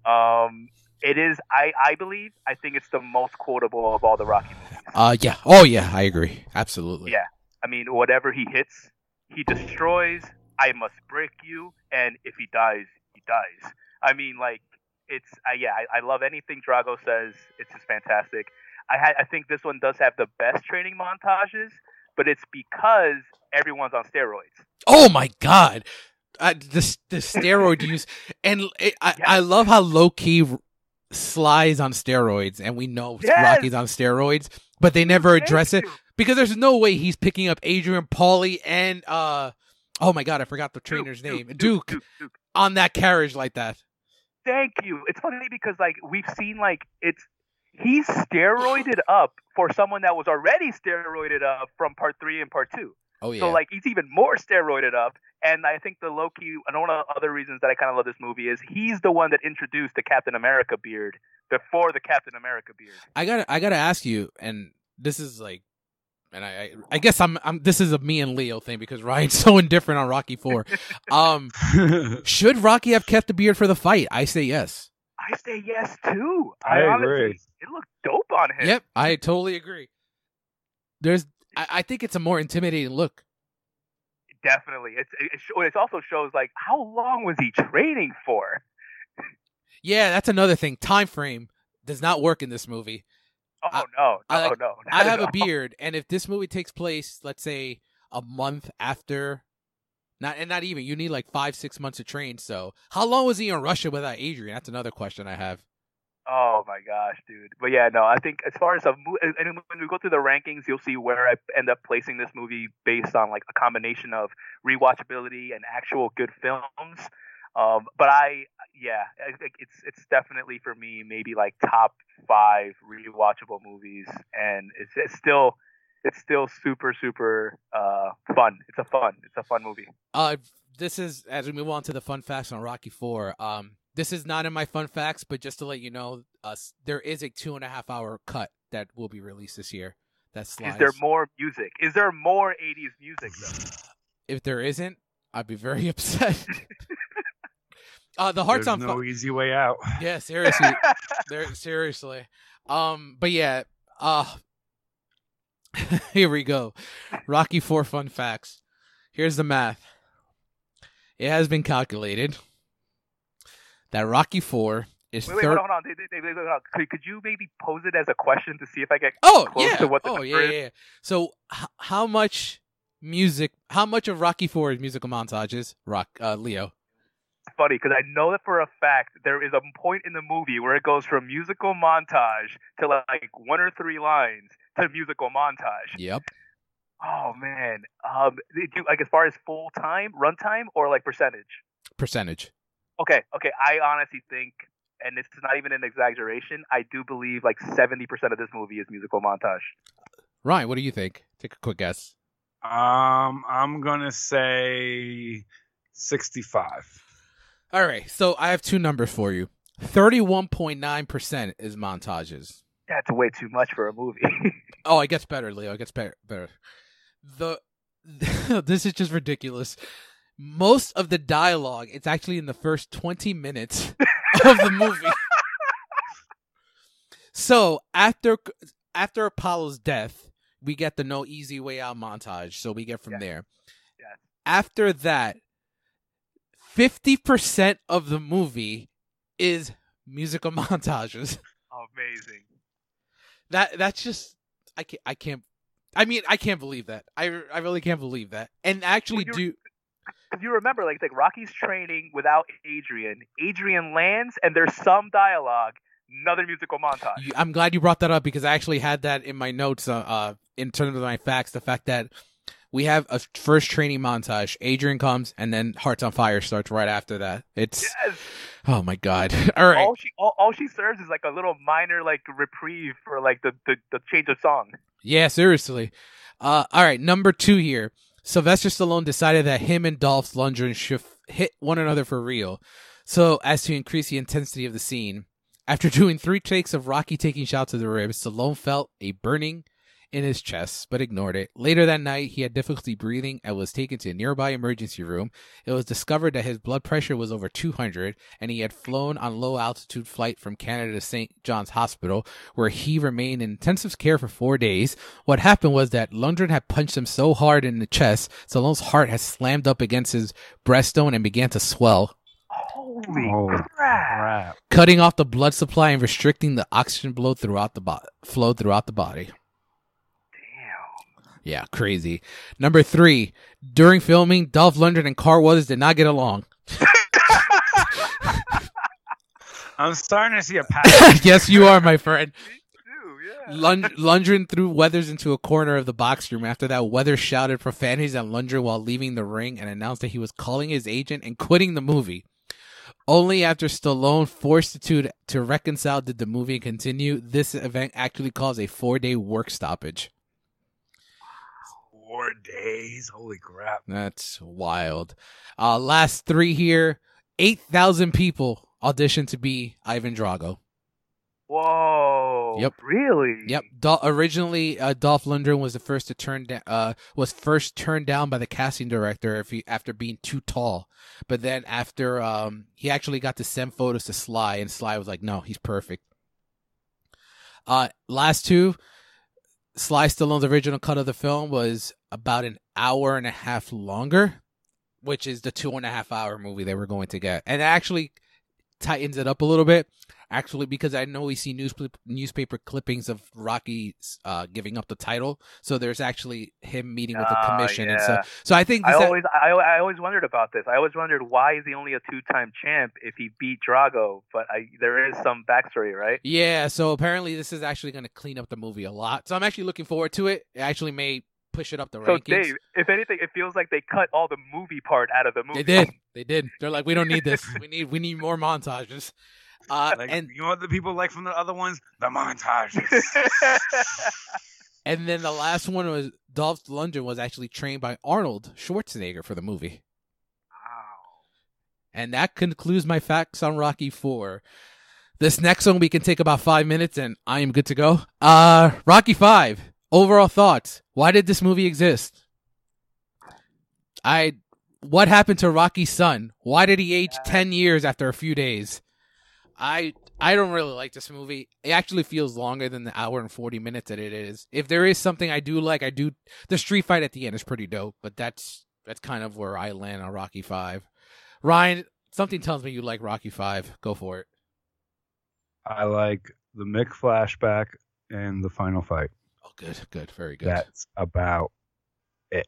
C: um, it is. I I believe. I think it's the most quotable of all the Rocky movies.
A: Uh, yeah. Oh, yeah. I agree. Absolutely.
C: Yeah. I mean, whatever he hits, he destroys. I must break you, and if he dies, he dies. I mean, like it's. Uh, yeah, I, I love anything Drago says. It's just fantastic. I had. I think this one does have the best training montages, but it's because everyone's on steroids.
A: Oh my god, uh, the the steroid use, and it, I I love how low key Sly's on steroids, and we know
C: Yes!
A: Rocky's on steroids, but they never
C: Thank
A: address it
C: you.
A: because there's no way he's picking up Adrian Paulie and uh oh my god, I forgot the trainer's
C: Duke,
A: name,
C: Duke,
A: Duke,
C: Duke, Duke.
A: on that carriage like that.
C: Thank you. It's funny because like we've seen like it's he's steroided up for someone that was already steroided up from part three and part two.
A: Oh yeah,
C: So like he's even more steroided up. And I think the low key and one of the other reasons that I kind of love this movie is he's the one that introduced the Captain America beard before the Captain America beard.
A: I gotta I gotta ask you, and this is like, and I I, I guess I'm I'm this is a me and Leo thing because Ryan's so indifferent on Rocky Four. um, should Rocky have kept the beard for the fight? I say yes.
C: I say yes too.
B: I
C: honestly,
B: agree.
C: It looked dope on him.
A: Yep, I totally agree. There's, I, I think it's a more intimidating look.
C: Definitely. It's it, show- it also shows like how long was he training for?
A: Yeah, that's another thing. Time frame does not work in this movie.
C: Oh
A: I-
C: no, no,
A: I-
C: no. not
A: I have a beard, and if this movie takes place, let's say a month after, not and not even, you need like five six months to train. So, how long was he in Russia without Adrian? That's another question I have.
C: Oh my gosh, dude. But yeah, no, I think as far as a mo- and when we go through the rankings, you'll see where I end up placing this movie based on like a combination of rewatchability and actual good films. Um, but I, yeah, it's it's definitely for me maybe like top five rewatchable movies, and it's it's still it's still super super uh, fun. It's a fun it's a fun movie.
A: Uh, this is as we move on to the fun facts on Rocky Four. Um, this is not in my fun facts, but just to let you know, uh, there is a two and a half hour cut that will be released this year. That's
C: Is there more music? Is there more '80s music though?
A: If there isn't, I'd be very upset. Uh, the hearts
B: There's
A: on
B: no
A: fire.
B: easy way out.
A: Yeah, seriously, there seriously. Um, but yeah, uh, here we go. Rocky Four fun facts. Here's the math. It has been calculated that Rocky Four is
C: Wait, wait,
A: third.
C: hold on, hold on. Dave, Dave, Dave, hold on. Could, could you maybe pose it as a question to see if I get
A: Oh
C: close
A: yeah.
C: to what the
A: oh yeah, yeah, yeah. So h- how much music? How much of Rocky Four is musical montages? Rock, uh, Leo.
C: Funny because I know that for a fact there is a point in the movie where it goes from musical montage to like one or three lines to musical montage.
A: Yep.
C: Oh man, um, do like as far as full time, runtime, or like percentage?
A: Percentage.
C: Okay, okay. I honestly think, and this is not even an exaggeration. I do believe like seventy percent of this movie is musical montage.
A: Ryan, what do you think? Take a quick guess.
B: Um, I'm gonna say sixty-five.
A: All right. So I have two numbers for you. Thirty-one point nine percent is montages.
C: That's way too much for a movie.
A: Oh, it gets better, Leo. It gets better. Better. The this is just ridiculous. Most of the dialogue, it's actually in the first twenty minutes of the movie. so after after Apollo's death, we get the no easy way out montage. So we get from
C: Yeah.
A: there.
C: Yeah.
A: After that, fifty percent of the movie is musical montages.
C: Amazing.
A: That that's just I can't I can't I mean I can't believe that I I really can't believe that and actually
C: Well,
A: do
C: Because you remember, like, like Rocky's training without Adrian. Adrian lands, and there's some dialogue. Another musical montage.
A: I'm glad you brought that up because I actually had that in my notes uh, uh in terms of my facts the fact that we have a first training montage Adrian comes and then Hearts on Fire starts right after that it's
C: Yes.
A: oh my god all right
C: All she all, all she serves is like a little minor like reprieve for like the the, the change of song.
A: Yeah, seriously. Uh, all right, number two here. Sylvester Stallone decided that him and Dolph Lundgren should hit one another for real, so as to increase the intensity of the scene. After doing three takes of Rocky taking shots to the ribs, Stallone felt a burning in his chest, but ignored it. Later that night, he had difficulty breathing and was taken to a nearby emergency room. It was discovered that his blood pressure was over 200, and he had flown on low altitude flight from Canada to St. John's Hospital, where he remained in intensive care for four days. What happened was that Lundgren had punched him so hard in the chest, Stallone's heart had slammed up against his breastbone and began to swell,
C: Holy
B: Oh,
C: crap!
B: Crap.
A: cutting off the blood supply and restricting the oxygen flow throughout the bo- flow throughout the body. Yeah, crazy. Number three, during filming, Dolph Lundgren and Carl Weathers did not get along.
B: I'm starting to see a pattern.
A: yes, you are, my friend. Lund- Lundgren threw Weathers into a corner of the box room. After that, Weathers shouted profanities at Lundgren while leaving the ring and announced that he was calling his agent and quitting the movie. Only after Stallone forced the two to- to reconcile did the movie continue. This event actually caused a four-day work stoppage.
B: Four days. Holy crap.
A: That's wild. Uh, last three here. 8,000 people auditioned to be Ivan Drago.
C: Whoa.
A: Yep.
C: Really?
A: Yep. Originally, uh, Dolph Lundgren was the first to turn down. Uh, was first turned down by the casting director if he, after being too tall. But then after, um, he actually got to send photos to Sly, and Sly was like, "No, he's perfect." Uh, last two, Sly Stallone's original cut of the film was about an hour and a half longer, which is the two and a half hour movie they were going to get, and it actually tightens it up a little bit actually because I know we see news newspaper clippings of Rocky uh, giving up the title. So there's actually him meeting with the
C: Ah,
A: commission and
C: yeah.
A: stuff. So I think
C: I always, I, I always wondered about this. I always wondered why is he only a two-time champ if he beat Drago? But I, there is some backstory, right?
A: yeah. So apparently this is actually going to clean up the movie a lot. So I'm actually looking forward to it. It actually may push it up the
C: So
A: rankings.
C: Dave, if anything, it feels like they cut all the movie part out of the movie.
A: They did. They did. They're like, we don't need this. we need we need more montages. Uh,
B: Like,
A: and
B: you know what the people like from the other ones? The montages.
A: and then the last one was Dolph Lundgren was actually trained by Arnold Schwarzenegger for the movie.
C: wow.
A: And that concludes my facts on Rocky 4. This next one we can take about five minutes and I am good to go. Uh Rocky 5. Overall thoughts. Why did this movie exist? I what happened to Rocky's son? Why did he age
C: Yeah.
A: 10 years after a few days? I I don't really like this movie. It actually feels longer than the hour and 40 minutes that it is. If there is something I do like, I do the street fight at the end is pretty dope, but that's that's kind of where I land on Rocky 5. Ryan, Something tells me you like Rocky Five. Go for it.
B: I like the Mick flashback and the final fight.
A: Oh, good, good, very good.
B: That's about it.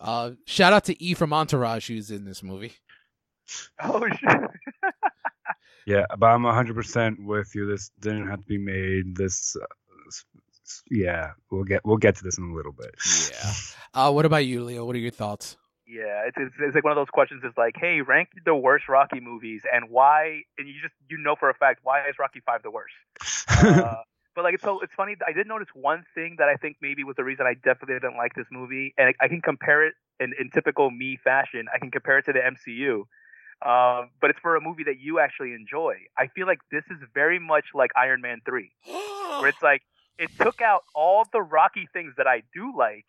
A: Uh, shout out to E from Entourage who's in this movie.
C: Oh shit.
B: Yeah, but I'm 100% with you. This didn't have to be made. This, uh, s- s- yeah, we'll get we'll get to this in a little bit.
A: Yeah. Uh, what about you, Leo? What are your thoughts?
C: Yeah, it's, it's it's like one of those questions. Is like, hey, rank the worst Rocky movies and why? And you just you know for a fact why is Rocky Five the worst? Uh, but like it's so it's funny. I did notice one thing that I think maybe was the reason I definitely didn't like this movie, and I, I can compare it in, in typical me fashion. I can compare it to the MCU. Um, but it's for a movie that you actually enjoy. I feel like this is very much like Iron Man 3, where it's like it took out all the Rocky things that I do like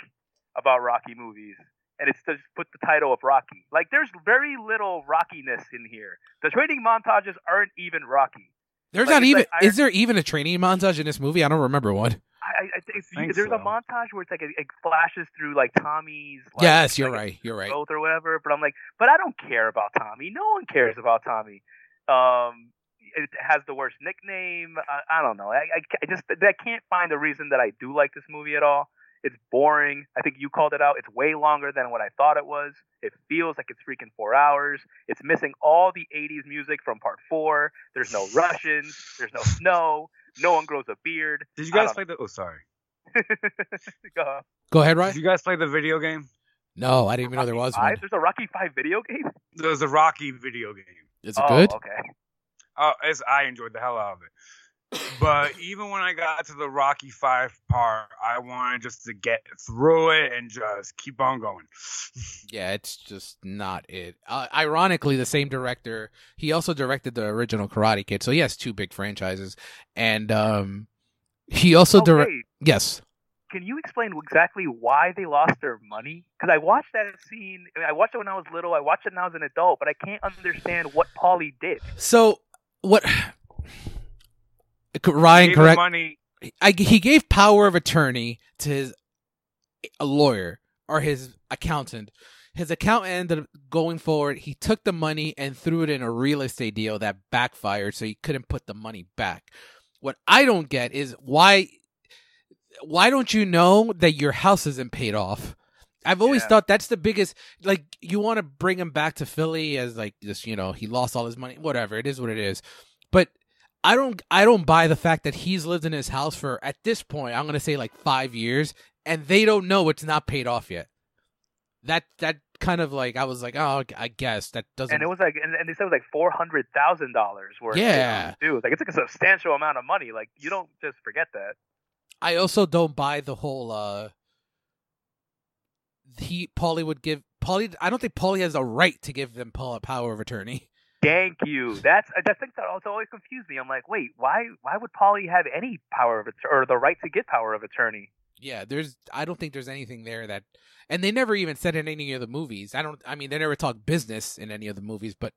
C: about Rocky movies, and it's just put the title of Rocky. Like there's very little Rockiness in here. The training montages aren't even Rocky.
A: There's
C: Like,
A: not even.
C: like Iron-
A: is there even a training montage in this movie? I don't remember one.
C: I, I, I think it's,
B: Think
C: there's a montage where it's like it, it flashes through like Tommy's. Like,
A: yes, you're
C: like,
A: right. You're right.
C: growth or whatever. But I'm like, but I don't care about Tommy. No one cares about Tommy. Um, it has the worst nickname. I, I don't know. I, I, I just I can't find a reason that I do like this movie at all. It's boring. I think you called it out. It's way longer than what I thought it was. It feels like it's freaking four hours. It's missing all the 80s music from part four. There's no Russians. There's no snow. No one grows a beard.
B: Did you guys
C: don't-
B: play the? Oh, sorry.
C: Go.
A: Go ahead,
B: Did you guys play the video game?
A: No, I didn't even know there was
C: Five?
A: one.
C: There's a Rocky Five video game.
B: There's a Rocky video game.
A: Is it
C: oh,
A: good?
C: okay.
B: Oh, it's, I enjoyed the hell out of it. But even when I got to the Rocky Five part, I wanted just to get through it and just keep on going.
A: Yeah, it's just not it. Uh, ironically, the same director, he also directed the original Karate Kid, so he has two big franchises, and um, he also
C: Oh,
A: direct. Yes.
C: Can you explain exactly why they lost their money? Because I watched that scene. I, mean, I watched it when I was little. I watched it now as an adult, but I can't understand what Paulie did.
A: So what? Ryan, correct?
B: money.
A: I, he gave power of attorney to his a lawyer or his accountant. His accountant ended up going forward. He took the money and threw it in a real estate deal that backfired, so he couldn't put the money back. What I don't get is why why don't you know that your house isn't paid off? I've always
C: Yeah.
A: thought that's the biggest like you want to bring him back to Philly as like this, you know, he lost all his money, whatever, it is what it is. But I don't I don't buy the fact that he's lived in his house for at this point, I'm going to say like 5 years and they don't know it's not paid off yet. That that kind of like I was like, "Oh, I guess that doesn't
C: And it was like, and, and they said it was like four hundred thousand dollars worth.
A: Yeah.
C: dude, like it's like a substantial amount of money. Like you don't just forget that.
A: I also don't buy the whole uh he Paulie would give Paulie I don't think Paulie has a right to give them Paul power of attorney.
C: Thank you. That's uh, I think that also always confused me. I'm like, wait, why why would Paulie have any power of att- or the right to get power of attorney?
A: Yeah, there's I don't think there's anything there that and they never even said in any of the movies. I don't I mean they never talk business in any of the movies, but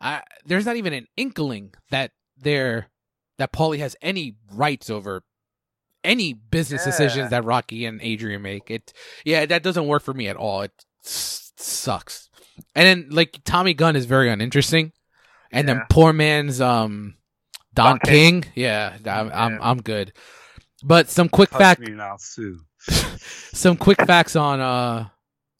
A: I there's not even an inkling that there that Paulie has any rights over any business
C: Yeah.
A: decisions that Rocky and Adrian make. It yeah, that doesn't work for me at all. It s- sucks. And then like Tommy Gunn is very uninteresting. And then poor man's um Don,
C: Don King.
A: King. Yeah, I'm I'm
C: Yeah.
A: I'm good. But some quick
B: Touch
A: fact
B: me and I'll sue.
A: some quick facts on uh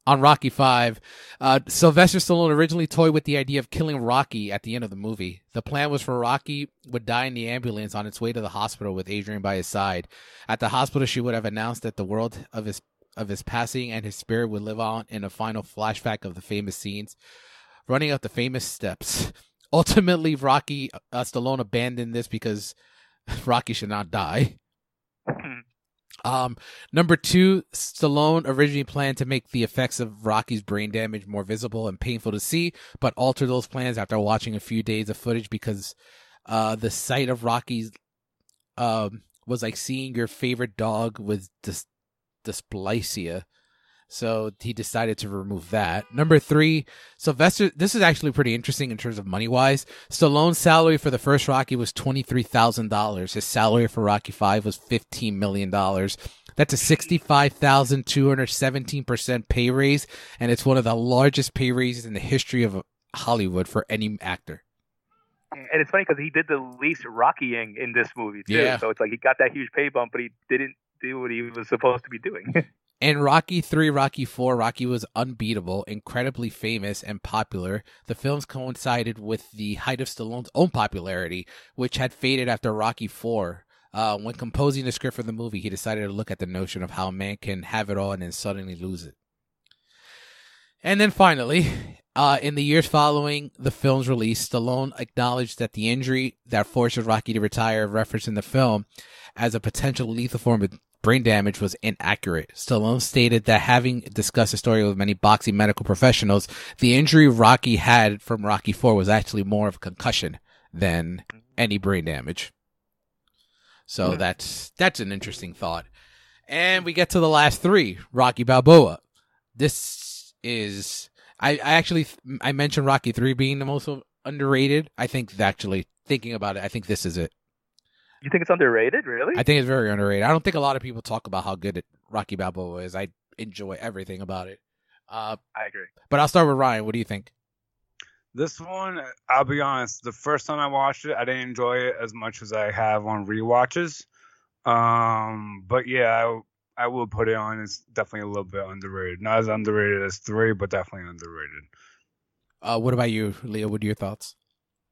A: on Rocky Five. Uh, Sylvester Stallone originally toyed with the idea of killing Rocky at the end of the movie. The plan was for Rocky would die in the ambulance on its way to the hospital with Adrian by his side. At the hospital, she would have announced that the world of his of his passing and his spirit would live on in a final flashback of the famous scenes, running up the famous steps. Ultimately, Rocky uh, Stallone abandoned this because Rocky should not die. Um, number two, Stallone originally planned to make the effects of Rocky's brain damage more visible and painful to see, but altered those plans after watching a few days of footage because uh, the sight of Rocky's um, was like seeing your favorite dog with dys- dysplasia. So he decided to remove that. Number three, Sylvester. This is actually pretty interesting in terms of money wise. Stallone's salary for the first Rocky was twenty three thousand dollars. His salary for Rocky Five was fifteen million dollars. That's a sixty five thousand two hundred seventeen percent pay raise, and it's one of the largest pay raises in the history of Hollywood for any actor.
C: And it's funny because he did the least Rockying in this movie too.
A: Yeah.
C: So it's like he got that huge pay bump, but he didn't do what he was supposed to be doing.
A: In Rocky 3, Rocky 4, Rocky was unbeatable, incredibly famous, and popular. The films coincided with the height of Stallone's own popularity, which had faded after Rocky 4. Uh, when composing the script for the movie, he decided to look at the notion of how a man can have it all and then suddenly lose it. And then finally, uh, in the years following the film's release, Stallone acknowledged that the injury that forced Rocky to retire, referenced in the film as a potential lethal form of brain damage, was inaccurate. Stallone stated that having discussed the story with many boxing medical professionals, the injury Rocky had from Rocky 4 was actually more of a concussion than any brain damage. So
C: Hmm.
A: that's that's an interesting thought. And we get to the last three, Rocky Balboa. This is I, I actually I mentioned Rocky 3 being the most underrated. I think actually thinking about it, I think this is it.
C: You think it's underrated, really?
A: I think it's very underrated. I don't think a lot of people talk about how good it, Rocky Balboa is. I enjoy everything about it. Uh,
C: I agree.
A: but I'll start with Ryan. What do you think?
B: This one, I'll be honest, the first time I watched it, I didn't enjoy it as much as I have on rewatches. Um, but yeah, I, I will put it on. It's definitely a little bit underrated. Not as underrated as three, but definitely underrated.
A: Uh, what about you, Leo? What are your thoughts?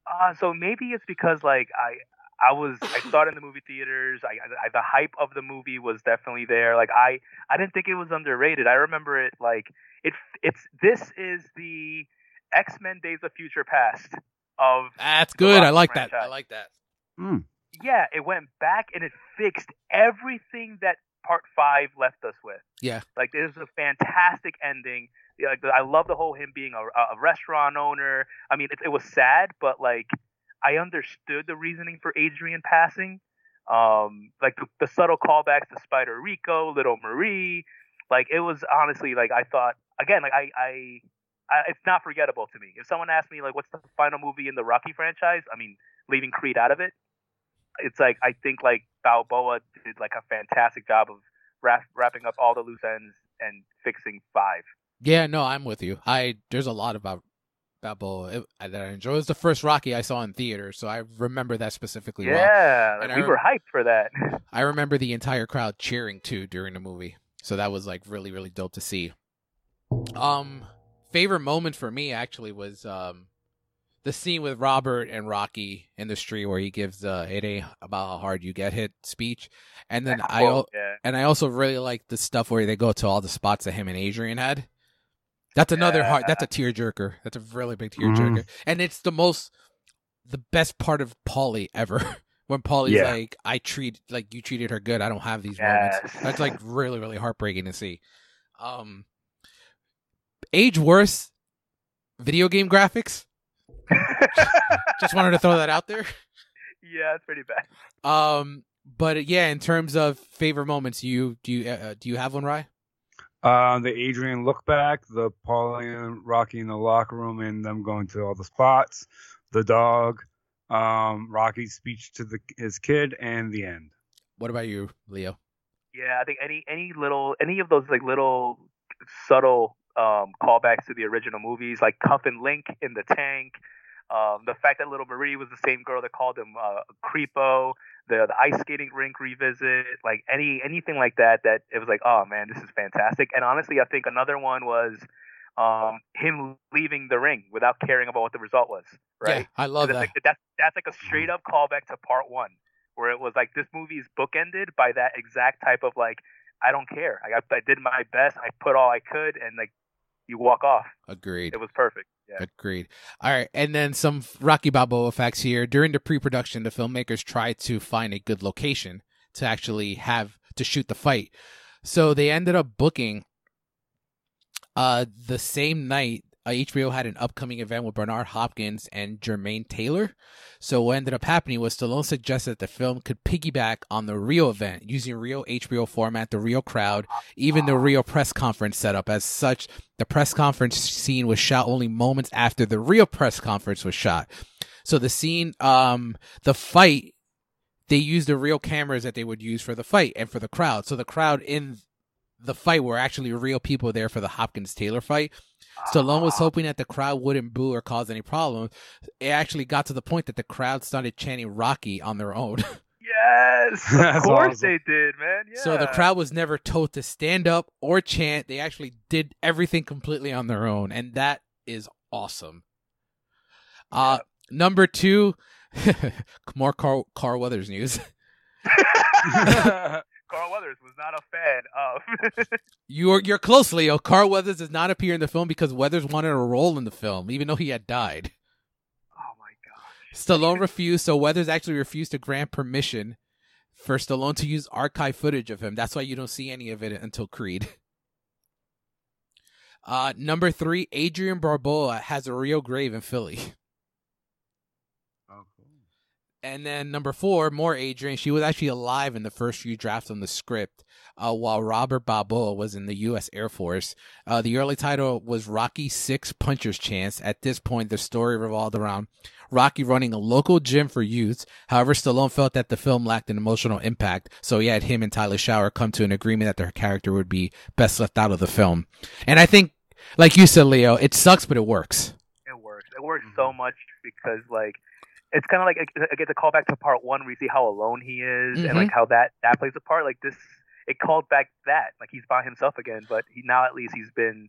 C: Uh, so maybe it's because like I I was I saw it in the movie theaters. I, I the hype of the movie was definitely there. Like I I didn't think it was underrated. I remember it like it it's this is the X Men Days of Future Past of
A: That's good. I
C: Rocky
A: like that. I like that.
B: Mm.
C: yeah. It went back and it fixed everything that Part Five left us with.
A: Yeah.
C: Like this is a fantastic ending. Like I love the whole him being a, a restaurant owner. I mean, it, it was sad, but like I understood the reasoning for Adrian passing. Um, like the, the subtle callbacks to Spider Rico, Little Marie. Like it was honestly like I thought again. Like I, I, I, it's not forgettable to me. If someone asked me like, what's the final movie in the Rocky franchise? I mean, leaving Creed out of it, it's like I think like Balboa did like a fantastic job of wrap, wrapping up all the loose ends and fixing five.
A: Yeah, no, I'm with you. I there's a lot about Balboa it- that I enjoy. It was the first Rocky I saw in theater, so I remember that specifically.
C: Yeah,
A: I
C: we
A: rem-
C: were hyped for that.
A: I remember the entire crowd cheering too during the movie. So that was like really, really dope to see. Um favorite moment for me actually was um the scene with Robert and Rocky in the street where he gives uh it ain't about how hard you get hit speech. And then I
C: yeah.
A: and I also really like the stuff where they go to all the spots that him and Adrian had. That's another heart. That's a tearjerker. That's a really big tearjerker, and it's the most, the best part of Paulie ever. when Paulie's
B: Yeah.
A: like, "I treat like you treated her good. I don't have these moments." That's like really, really heartbreaking to see. Um, age worse, video game graphics. Just wanted to throw that out there.
C: yeah, it's pretty bad.
A: Um, but yeah, in terms of favorite moments, you do you uh, do you have one, Rye?
B: Uh, the Adrian look back, the Paulie and Rocky in the locker room, and them going to all the spots, the dog, um, Rocky's speech to the his kid, and the end.
A: What about you, Leo?
C: Yeah, I think any any little any of those like little subtle um, callbacks to the original movies, like Cuff and Link in the tank. Um, the fact that Little Marie was the same girl that called him uh, Creepo, the the ice skating rink revisit, like any anything like that. That it was like, oh man, this is fantastic. And honestly, I think another one was um, him leaving the ring without caring about what the result was. Right?
A: Yeah, I love that.
C: like, that's that's like a straight up callback to part one, where it was like this movie is bookended by that exact type of like, I don't care. I, I did my best. I put all I could, and like you walk off.
A: Agreed.
C: It was perfect. Yeah.
A: Agreed. All right, and then some Rocky Balboa facts here. During the pre-production, the filmmakers tried to find a good location to actually have to shoot the fight. So they ended up booking uh the same night uh, HBO had an upcoming event with Bernard Hopkins and Jermaine Taylor. So what ended up happening was Stallone suggested that the film could piggyback on the real event using real HBO format, the real crowd, even the real press conference setup. As such, the press conference scene was shot only moments after the real press conference was shot. So the scene, um, the fight, they used the real cameras that they would use for the fight and for the crowd. So the crowd in the fight were actually real people there for the Hopkins Taylor fight. Stallone was hoping that the crowd wouldn't boo or cause any problems. It actually got to the point that the crowd started chanting Rocky on their own.
C: Yes, of
B: That's
C: course
B: awesome.
C: they did, man. Yeah.
A: So the crowd was never told to stand up or chant. They actually did everything completely on their own, and that is awesome. Uh number two, more Carl, Carl Weathers news.
C: Carl Weathers was not a fan of.
A: You're you're close, Leo. Carl Weathers does not appear in the film because Weathers wanted a role in the film, even though he had died.
C: oh my god.
A: Stallone refused, so Weathers actually refused to grant permission for Stallone to use archive footage of him. That's why you don't see any of it until Creed. Uh, number three, Adrian Balboa has a real grave in Philly.
B: Cool.
A: And then number four, more Adrian. She was actually alive in the first few drafts on the script, uh, while Robert Balboa was in the U.S. Air Force. Uh, the early title was Rocky Six Puncher's Chance. At this point, the story revolved around Rocky running a local gym for youths. However, Stallone felt that the film lacked an emotional impact, so he had him and Talia Shire come to an agreement that their character would be best left out of the film. And I think, like you said, Leo, it sucks, but it works.
C: It works. It works so much because like it's kind of like I get to call back to part one where you see how alone he is and like how that that plays a part. Like this, it called back that like he's by himself again, but he now at least he's been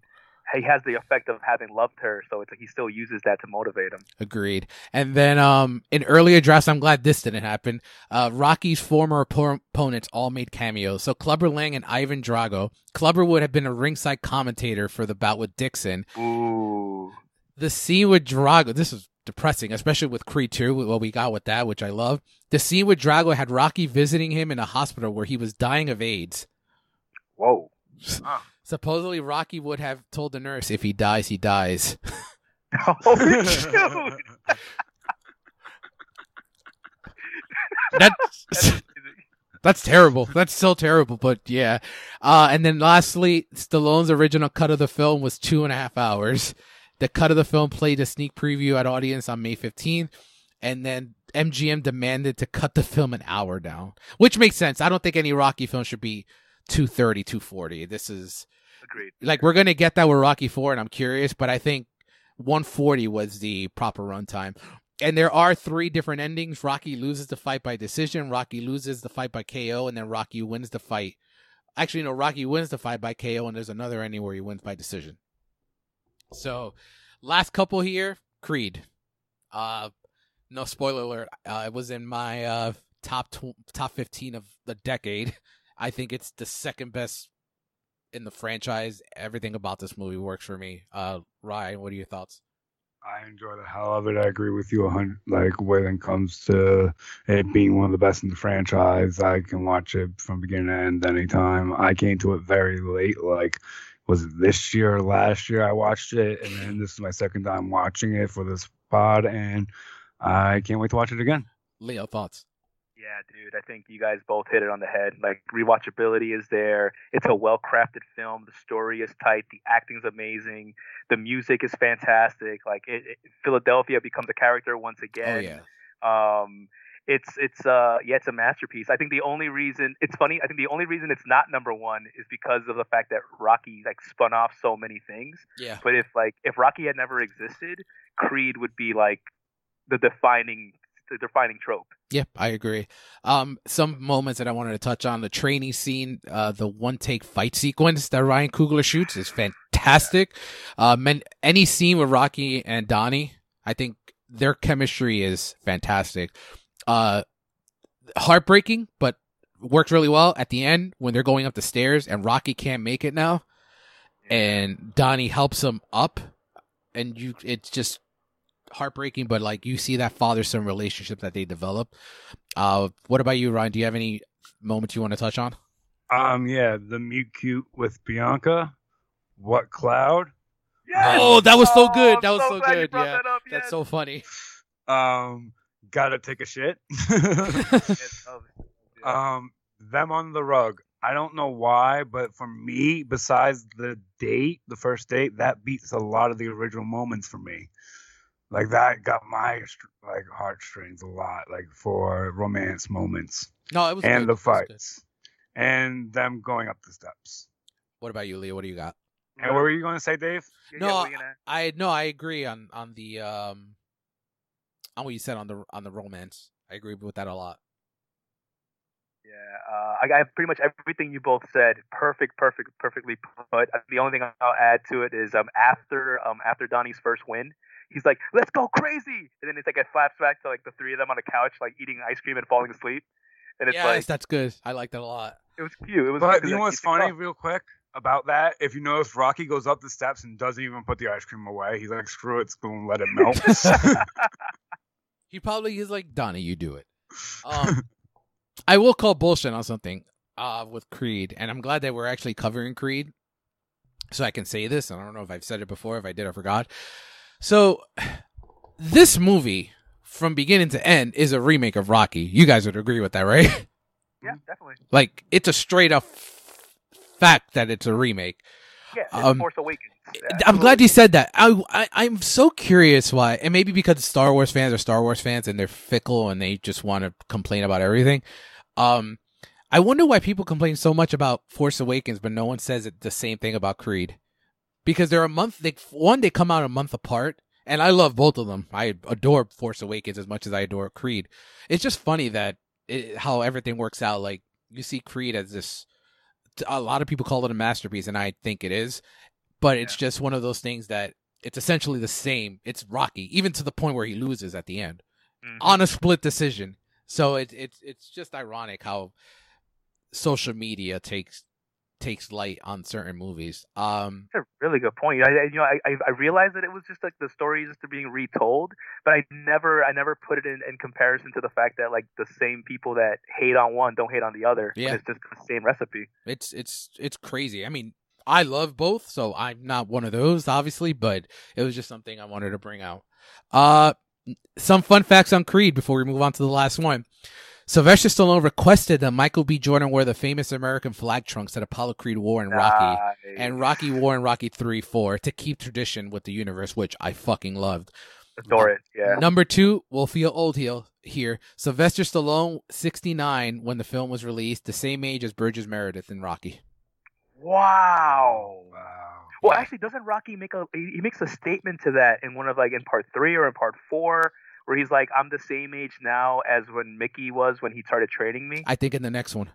C: he has the effect of having loved her, so it's like he still uses that to motivate him.
A: Agreed. And then um in earlier drafts, I'm glad this didn't happen. Uh Rocky's former oppo- opponents all made cameos. So Clubber Lang and Ivan Drago. Clubber would have been a ringside commentator for the bout with Dixon.
C: Ooh.
A: The scene with Drago, this is depressing, especially with Creed 2, what we got with that, which I love. The scene with Drago had Rocky visiting him in a hospital where he was dying of AIDS.
C: Whoa.
A: Supposedly Rocky would have told the nurse, if he dies, he dies.
C: oh shoot.
A: That's That's terrible. That's so terrible, but yeah. Uh, and then lastly, Stallone's original cut of the film was two and a half hours. The cut of the film played a sneak preview at audience on May 15th, and then MGM demanded to cut the film an hour down, which makes sense. I don't think any Rocky film should be 230, 240. This is
C: Agreed.
A: like we're gonna get that with Rocky Four, and I'm curious, but I think 140 was the proper runtime. And there are three different endings. Rocky loses the fight by decision. Rocky loses the fight by KO, and then Rocky wins the fight. Actually, no, Rocky wins the fight by KO, and there's another ending where he wins by decision. So, last couple here, Creed. Uh, no spoiler alert. Uh, it was in my uh top tw- top 15 of the decade. I think it's the second best in the franchise. Everything about this movie works for me. Uh, Ryan, what are your thoughts?
B: I enjoy the hell of it. I agree with you a hundred. Like when it comes to it being one of the best in the franchise, I can watch it from beginning to end anytime. I came to it very late. Like was it this year or last year? I watched it, and then this is my second time watching it for this pod, and I can't wait to watch it again.
A: Leo, thoughts?
C: Yeah, dude, I think you guys both hit it on the head. Like rewatchability is there. It's a well-crafted film. The story is tight. The acting's amazing. The music is fantastic. Like it, it, Philadelphia becomes a character once
A: Oh
C: again.
A: yeah,
C: Um, it's it's uh yeah, it's a masterpiece. I think the only reason it's funny. I think the only reason it's not number one is because of the fact that Rocky like spun off so many things.
A: yeah.
C: But if like if Rocky had never existed, Creed would be like the defining the defining trope.
A: Yep, I agree. Um, some moments that I wanted to touch on the training scene, uh, the one take fight sequence that Ryan Coogler shoots is fantastic. Um, and any scene with Rocky and Donnie, I think their chemistry is fantastic. Uh, heartbreaking, but worked really well at the end when they're going up the stairs and Rocky can't make it now, and Donnie helps him up, and you, it's just heartbreaking, but like you see that father son relationship that they develop. Uh, what about you, Ryan? Do you have any moments you want to touch on?
B: Um, yeah, the mute cute with Bianca. What cloud?
C: Yes!
A: Oh, that was so good.
C: I'm
A: That was so
C: glad you
A: good. Yeah,
C: that up.
A: That's so funny.
B: Um, gotta take a shit. Um, them on the rug. I don't know why, but for me, besides the date, the first date, that beats a lot of the original moments for me. Like that got my like heartstrings a lot, like for romance moments
A: No, it was
B: and
A: good.
B: the fights, and them going up the steps.
A: What about you, Leo? What do you got?
B: And what were you going to say, Dave?
A: No,
C: yeah, what were you gonna-
A: I no, I agree on on the um on what you said on the on the romance. I agree with that a lot.
C: Yeah, uh, I got pretty much everything you both said. Perfect, perfect, perfectly put. Uh, The only thing I'll add to it is um after um after Donnie's first win, he's like, "Let's go crazy!" And then it's like a flashback to like the three of them on a couch, like eating ice cream and falling asleep. And it's
A: yes,
C: like
A: that's good. I like that a lot.
C: it was cute. It was.
B: But
C: cute,
B: you know what's
C: like,
B: funny, real quick, about that? If you notice, Rocky goes up the steps and doesn't even put the ice cream away. He's like, screw it, it's going to let it melt.
A: He probably is like Donnie. You do it. Um, I will call bullshit on something uh with Creed, and I'm glad that we're actually covering Creed, so I can say this. I don't know if I've said it before. If I did, I forgot. So, this movie, from beginning to end, is a remake of Rocky. You guys would agree with that, right?
C: yeah, definitely.
A: like it's a straight up fact that it's a remake.
C: Yeah, it's
A: Um,
C: Force Awakens.
A: I'm glad you said that. I, I I'm so curious why, and maybe because Star Wars fans are Star Wars fans and they're fickle and they just want to complain about everything. Um, I wonder why people complain so much about Force Awakens, but no one says it, the same thing about Creed. Because they're a month. They one they come out a month apart, and I love both of them. I adore Force Awakens as much as I adore Creed. It's just funny that it, how everything works out. Like you see Creed as this. A lot of people call it a masterpiece, and I think it is but it's just one of those things that it's essentially the same. It's Rocky, even to the point where he loses at the end
C: Mhm.
A: on a split decision. So it's it's it's just ironic how social media takes takes light on certain movies. Um,
C: That's a really good point. I, you know I, I realized that it was just like the story just being retold, but I never I never put it in, in comparison to the fact that like the same people that hate on one don't hate on the other.
A: Yeah.
C: it's just the same recipe.
A: it's it's it's crazy. I mean, I love both, so I'm not one of those, obviously, but it was just something I wanted to bring out. Uh, some fun facts on Creed before we move on to the last one. Sylvester Stallone requested that Michael B. Jordan wear the famous American flag trunks that Apollo Creed wore in Rocky,
C: Nice.
A: and Rocky wore in Rocky 3 4 to keep tradition with the universe, which I fucking loved.
C: adore it. Yeah.
A: Number two, we'll feel old here. Here, Sylvester Stallone, 69 when the film was released, the same age as Burgess Meredith in Rocky.
C: Wow.
B: wow.
C: Well, actually, doesn't Rocky make a he he makes a statement to that in one of like in part three or in part four, where he's like, "I'm the same age now as when Mickey was when he started training me."
A: I think in the next one.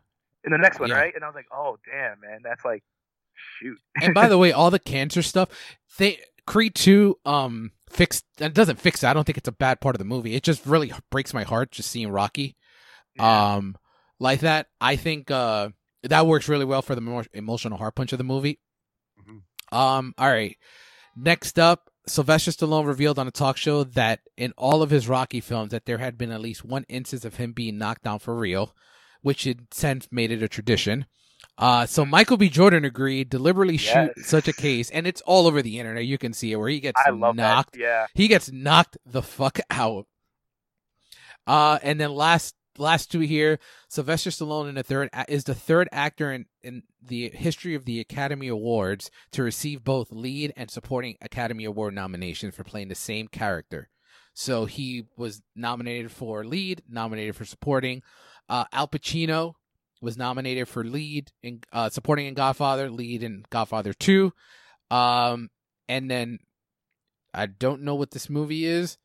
C: In the next one,
A: Yeah.
C: right? And I was like, "Oh, damn, man, that's like, shoot."
A: And by the way, all the cancer stuff, they Creed 2 um fixed it doesn't fix it. I don't think it's a bad part of the movie. It just really breaks my heart just seeing Rocky
C: Yeah.
A: um like that. I think uh that works really well for the more emotional heart punch of the movie.
B: Mhm.
A: Um all right. Next up, Sylvester Stallone revealed on a talk show that in all of his Rocky films that there had been at least one instance of him being knocked down for real, which had since made it a tradition. Uh, so Michael B. Jordan agreed deliberately shoot such a case, and it's all over the internet. You can see it where he gets
C: I love
A: knocked.
C: that. Yeah.
A: He gets knocked the fuck out. Uh, and then last last two here, Sylvester Stallone in the third is the third actor in in the history of the Academy Awards to receive both lead and supporting Academy Award nominations for playing the same character. So he was nominated for lead, nominated for supporting. Uh, Al Pacino was nominated for lead in uh, supporting in Godfather, lead in Godfather Two, um, and then I don't know what this movie is.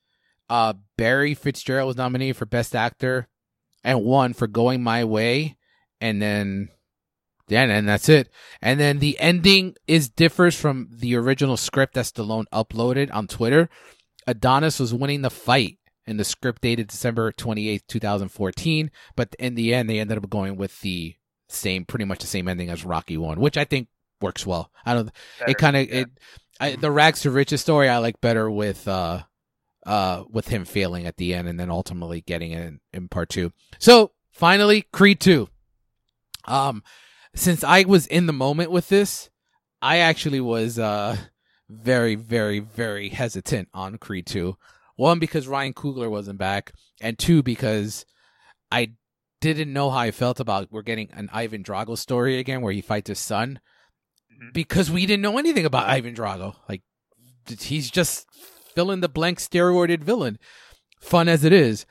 A: Uh, Barry Fitzgerald was nominated for Best Actor and one for Going My Way, and then yeah, and that's it. And then the ending is differs from the original script that Stallone uploaded on Twitter. Adonis was winning the fight, in the script dated December twenty eighth, two thousand fourteen. But in the end, they ended up going with the same, pretty much the same ending as Rocky one, which I think works well. I don't.
C: Better.
A: It kind of
C: Yeah.
A: it. I, the rags to riches story I like better with uh uh with him failing at the end and then ultimately getting it in, in part two. So finally, Creed two. Um, since I was in the moment with this, I actually was uh very very very hesitant on Creed two. One because Ryan Coogler wasn't back, and two because I didn't know how I felt about we're getting an Ivan Drago story again where he fights his son
C: Mhm.
A: because we didn't know anything about Ivan Drago. Like he's just fill in the blank steroided villain, fun as it is.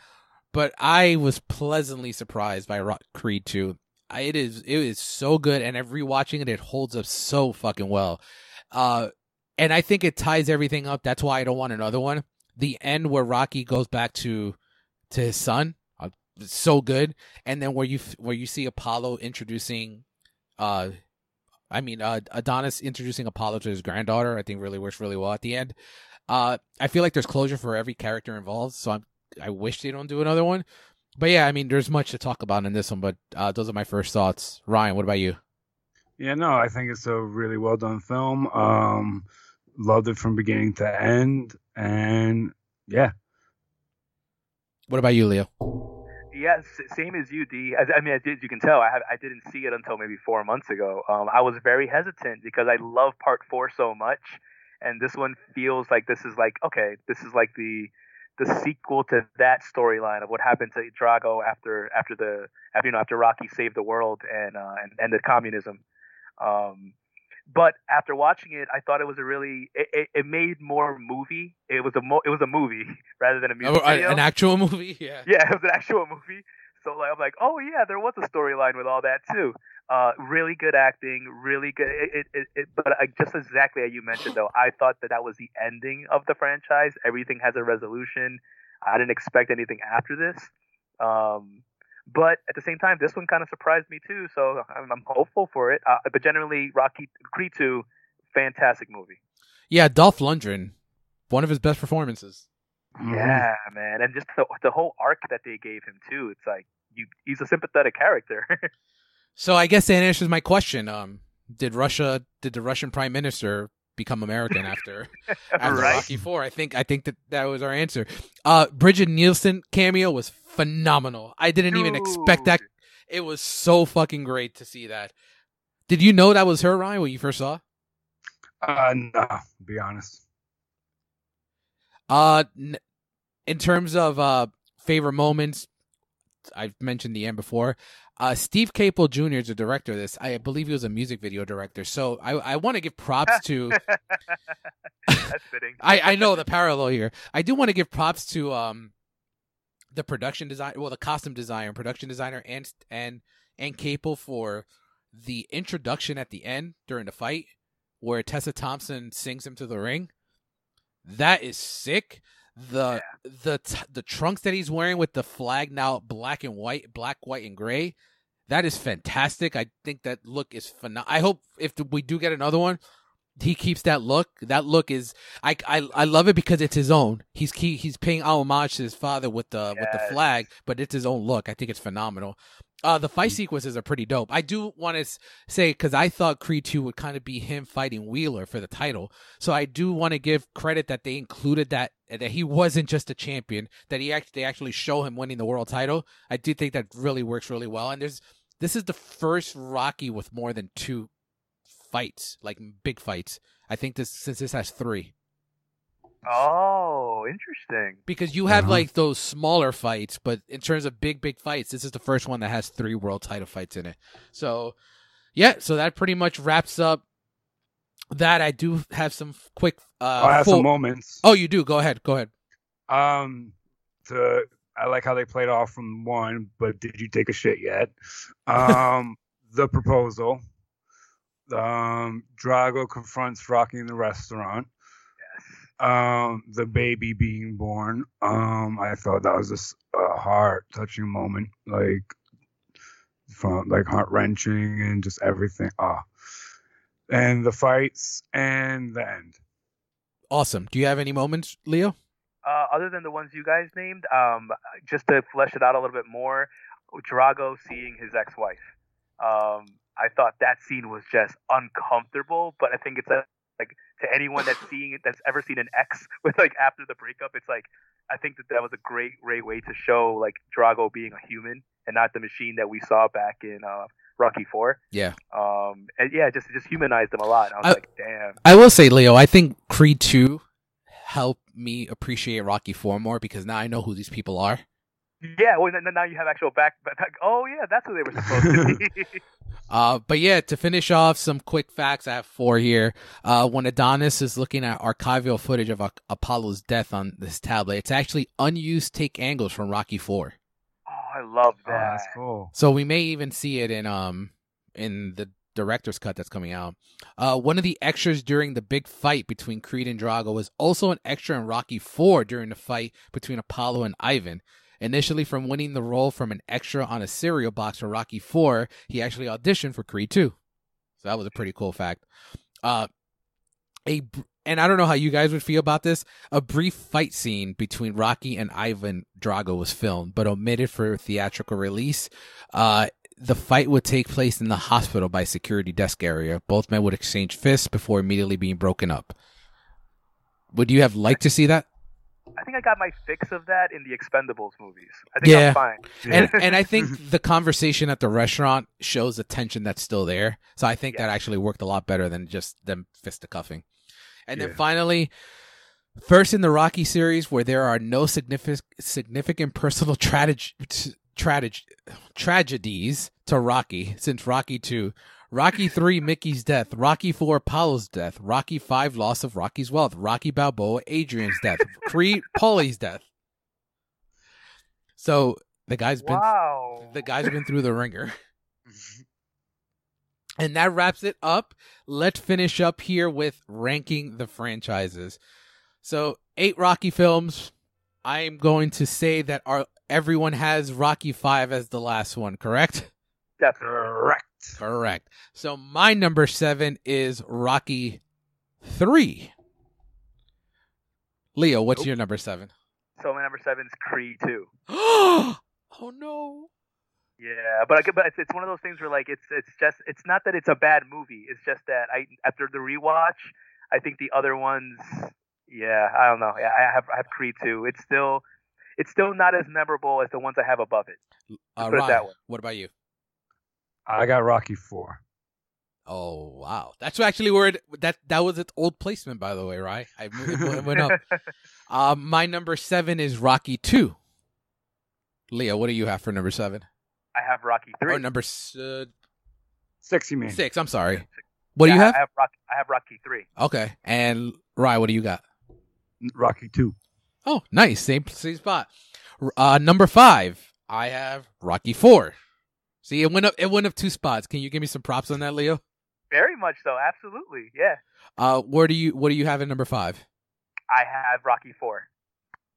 A: But I was pleasantly surprised by Rock Creed 2. I, it is it is so good, and every watching it, it holds up so fucking well. Uh, and I think it ties everything up. That's why I don't want another one. The end where Rocky goes back to to his son, uh, so good. And then where you where you see Apollo introducing, uh, I mean uh, Adonis introducing Apollo to his granddaughter. I think really works really well at the end. Uh, I feel like there's closure for every character involved. So I'm I wish they don't do another one. But yeah, I mean, there's much to talk about in this one. But uh, those are my first thoughts. Ryan, what about you?
B: Yeah, no, I think it's a really well done film. Um, loved it from beginning to end, and yeah.
A: What about you, Leo?
C: Yeah, s- same as you, D. As, I mean, as you can tell, I have, I didn't see it until maybe four months ago. Um, I was very hesitant because I love Part Four so much, and this one feels like this is like okay, this is like the the sequel to that storyline of what happened to Drago after after the after you know after Rocky saved the world and uh, and ended communism. Um, but after watching it, I thought it was a really it, it, it made more movie. It was a mo- it was a movie rather than a music
A: Oh,
C: video.
A: an actual movie? Yeah.
C: Yeah, it was an actual movie. So like, I'm like, oh yeah, there was a storyline with all that too. Uh, really good acting, really good. It, it, it, but uh, just exactly as you mentioned though, I thought that that was the ending of the franchise. Everything has a resolution. I didn't expect anything after this. Um, but at the same time, this one kind of surprised me too. So I'm, I'm hopeful for it. Uh, but generally, Rocky Creed 2, fantastic movie.
A: Yeah, Dolph Lundgren, one of his best performances.
B: Mhm.
C: Yeah, man, and just the the whole arc that they gave him too. It's like you, he's a sympathetic character.
A: So I guess that answers my question. Um, did Russia, did the Russian Prime Minister become American after after
C: right?
A: Rocky Four? I think I think that that was our answer. Uh, Brigitte Nielsen cameo was phenomenal. I didn't even expect that. It was so fucking great to see that. Did you know that was her, Ryan, when you first saw?
B: Uh, no, be honest.
A: Uh, n- in terms of uh favorite moments, I've mentioned the end before. Uh, Steve Caple Jr. is the director of this. I believe he was a music video director. So I I want to give props to.
C: That's fitting.
A: I I know the parallel here. I do want to give props to um, the production design, well, the costume designer, production designer, and and and Caple for the introduction at the end during the fight, where Tessa Thompson sings him to the ring. That is sick. The the t- the trunks that he's wearing with the flag now black and white, black, white, and gray. That is fantastic. I think that look is phenomenal. I hope if we do get another one, he keeps that look. That look is I I, I love it because it's his own. He's he, he's paying homage to his father with the with the flag, but it's his own look. I think it's phenomenal. Uh, the fight sequences are pretty dope. I do want to say because I thought Creed Two would kind of be him fighting Wheeler for the title, so I do want to give credit that they included that that he wasn't just a champion. That he actually they actually show him winning the world title. I do think that really works really well. And there's this is the first Rocky with more than two fights, like big fights. I think this since this has three
C: Oh, interesting.
A: because you have
B: Uh-huh.
A: like those smaller fights, but in terms of big big fights, this is the first one that has three world title fights in it. So yeah, so that pretty much wraps up that. I do have some quick. Uh,
B: I have
A: full-
B: some moments.
A: Oh, you do. Go ahead. Go ahead.
B: Um, to I like how they played off from one, but did you take a shit yet? Um, the proposal. Um, Drago confronts Rocky in the restaurant.
C: Yes.
B: Um, the baby being born. Um, I thought that was just a heart touching moment, like from like heart wrenching and just everything. Ah, and the fights and the end.
A: Awesome. Do you have any moments, Leo?
C: Uh, other than the ones you guys named, um, just to flesh it out a little bit more, Drago seeing his ex-wife. Um, I thought that scene was just uncomfortable, but I think it's a, like to anyone that's seeing it, that's ever seen an ex with like after the breakup, it's like I think that that was a great, great way to show like Drago being a human and not the machine that we saw back in uh, Rocky Four.
A: Yeah.
C: Um, and yeah, just just humanized them a lot. I was
A: I-
C: like, damn.
A: I will say, Leo, I think Creed 2 helped me appreciate Rocky 4 more because now I know who these people are.
C: Yeah, well, then now you have actual back, back. Oh, yeah, that's who they were supposed to be.
A: Uh, but yeah, to finish off some quick facts, I have four here. Uh, when Adonis is looking at archival footage of A- Apollo's death on this tablet, it's actually unused take angles from Rocky 4.
C: oh, I love
B: Oh,
C: that.
B: that's cool.
A: So we may even see it in um in the director's cut that's coming out. Uh, one of the extras during the big fight between Creed and Drago was also an extra in Rocky 4 during the fight between Apollo and Ivan. Initially, from winning the role from an extra on a cereal box for Rocky 4, he actually auditioned for Creed 2. So that was a pretty cool fact. Uh, a and I don't know how you guys would feel about this. A brief fight scene between Rocky and Ivan Drago was filmed, but omitted for theatrical release. Uh, the fight would take place in the hospital by security desk area. Both men would exchange fists before immediately being broken up. Would you have liked to see that?
C: I think I got my fix of that in the Expendables movies. I think
A: Yeah.
C: I'm fine.
A: And and I think the conversation at the restaurant shows the tension that's still there. So I think that actually worked a lot better than just them fisticuffing. And then finally, first in the Rocky series where there are no significant significant personal trage- trage- tragedies to Rocky since Rocky 2. Rocky 3, Mickey's death. Rocky 4, Apollo's death. Rocky 5, loss of Rocky's wealth. Rocky Balboa, Adrian's death. Creed, Paulie's death. So the guy's been
C: wow.
A: the guy's been through the wringer. And that wraps it up. Let's finish up here with ranking the franchises. So, eight Rocky films. I am going to say that our everyone has Rocky 5 as the last one, correct?
C: Definitely.
B: Correct.
A: Correct. So, my number 7 is Rocky 3. Leo, what's
B: Nope.
A: your number 7?
C: So my number seven is Creed two.
A: oh no.
C: Yeah, but I but it's, it's one of those things where like it's it's just it's not that it's a bad movie. It's just that I after the rewatch, I think the other ones, yeah, I don't know. Yeah, I have I have Creed two. It's still it's still not as memorable as the ones I have above it.
A: Uh, Ryan, what about you?
B: I got Rocky four.
A: Oh wow, that's actually where it, that that was its old placement, by the way, right? I it went up. Um, my number seven is Rocky Two. Leo, what do you have for number seven?
C: I have Rocky three.
A: Or number s- uh,
B: Six, you mean?
A: six? I'm sorry. What do you have?
C: I have Rocky. I have Rocky three.
A: Okay, and Rye, what do you got?
B: Rocky two.
A: Oh, nice, same same spot. Uh, number five, I have Rocky Four. See, it went up. It went up two spots. Can you give me some props on that, Leo?
C: Very much so. Absolutely. Yeah.
A: Uh, where do you what do you have at number five?
C: I have Rocky four.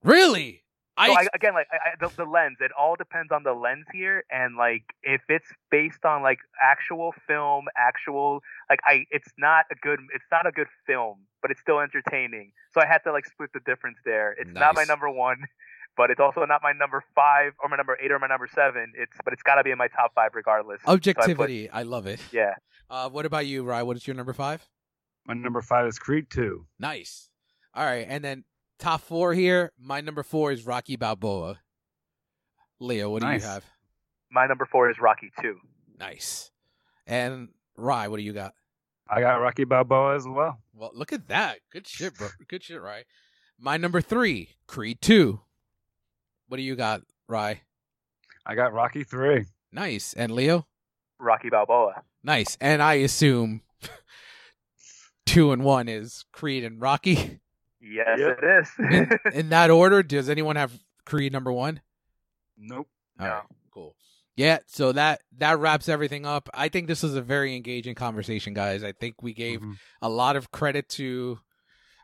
A: Really? I,
C: So I, again, like I, the, the lens, it all depends on the lens here, and like if it's based on like actual film, actual like I, it's not a good, it's not a good film, but it's still entertaining. So I had to like split the difference there. It's not my number one, but it's also not my number five or my number eight or my number seven. It's but it's got to be in my top five regardless. So I put-
A: objectivity. I love it.
C: yeah,
A: Uh, what about you, Rye? What is your number five?
B: My number five is Creed two.
A: Nice. All right, and then top four here. My number four is Rocky Balboa. Leo, what do you have?
C: my number four is Rocky two.
A: Nice. And Rye, what do you got?
B: I got Rocky Balboa as well.
A: Well, look at that. Good shit, bro. Good shit, Rye. My number three, Creed two. What do you got, Rye?
B: I got Rocky three.
A: Nice. And Leo?
C: Rocky Balboa.
A: Nice. And I assume two and one is Creed and Rocky.
C: Yes,
B: Yep.
C: it is.
A: In, in that order, does anyone have Creed number one?
B: Nope.
A: All
C: No.
A: right, cool. Yeah, so that that wraps everything up. I think this was a very engaging conversation, guys. I think we gave
B: Mhm.
A: a lot of credit to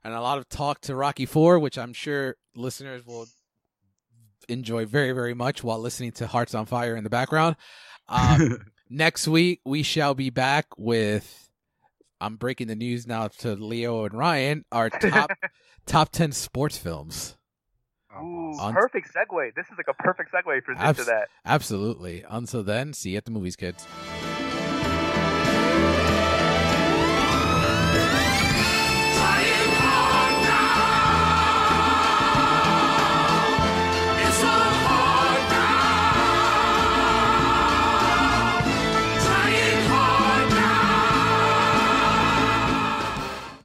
A: and a lot of talk to Rocky 4, which I'm sure listeners will enjoy very very much while listening to Hearts on Fire in the background. Um, next week we shall be back with I'm breaking the news now to Leo and Ryan, our top top 10 sports films.
C: Ooh,
A: On-
C: perfect segue. This is like a perfect segue for
A: Abs-
C: into that.
A: Absolutely. Until then, see you at the movies, kids.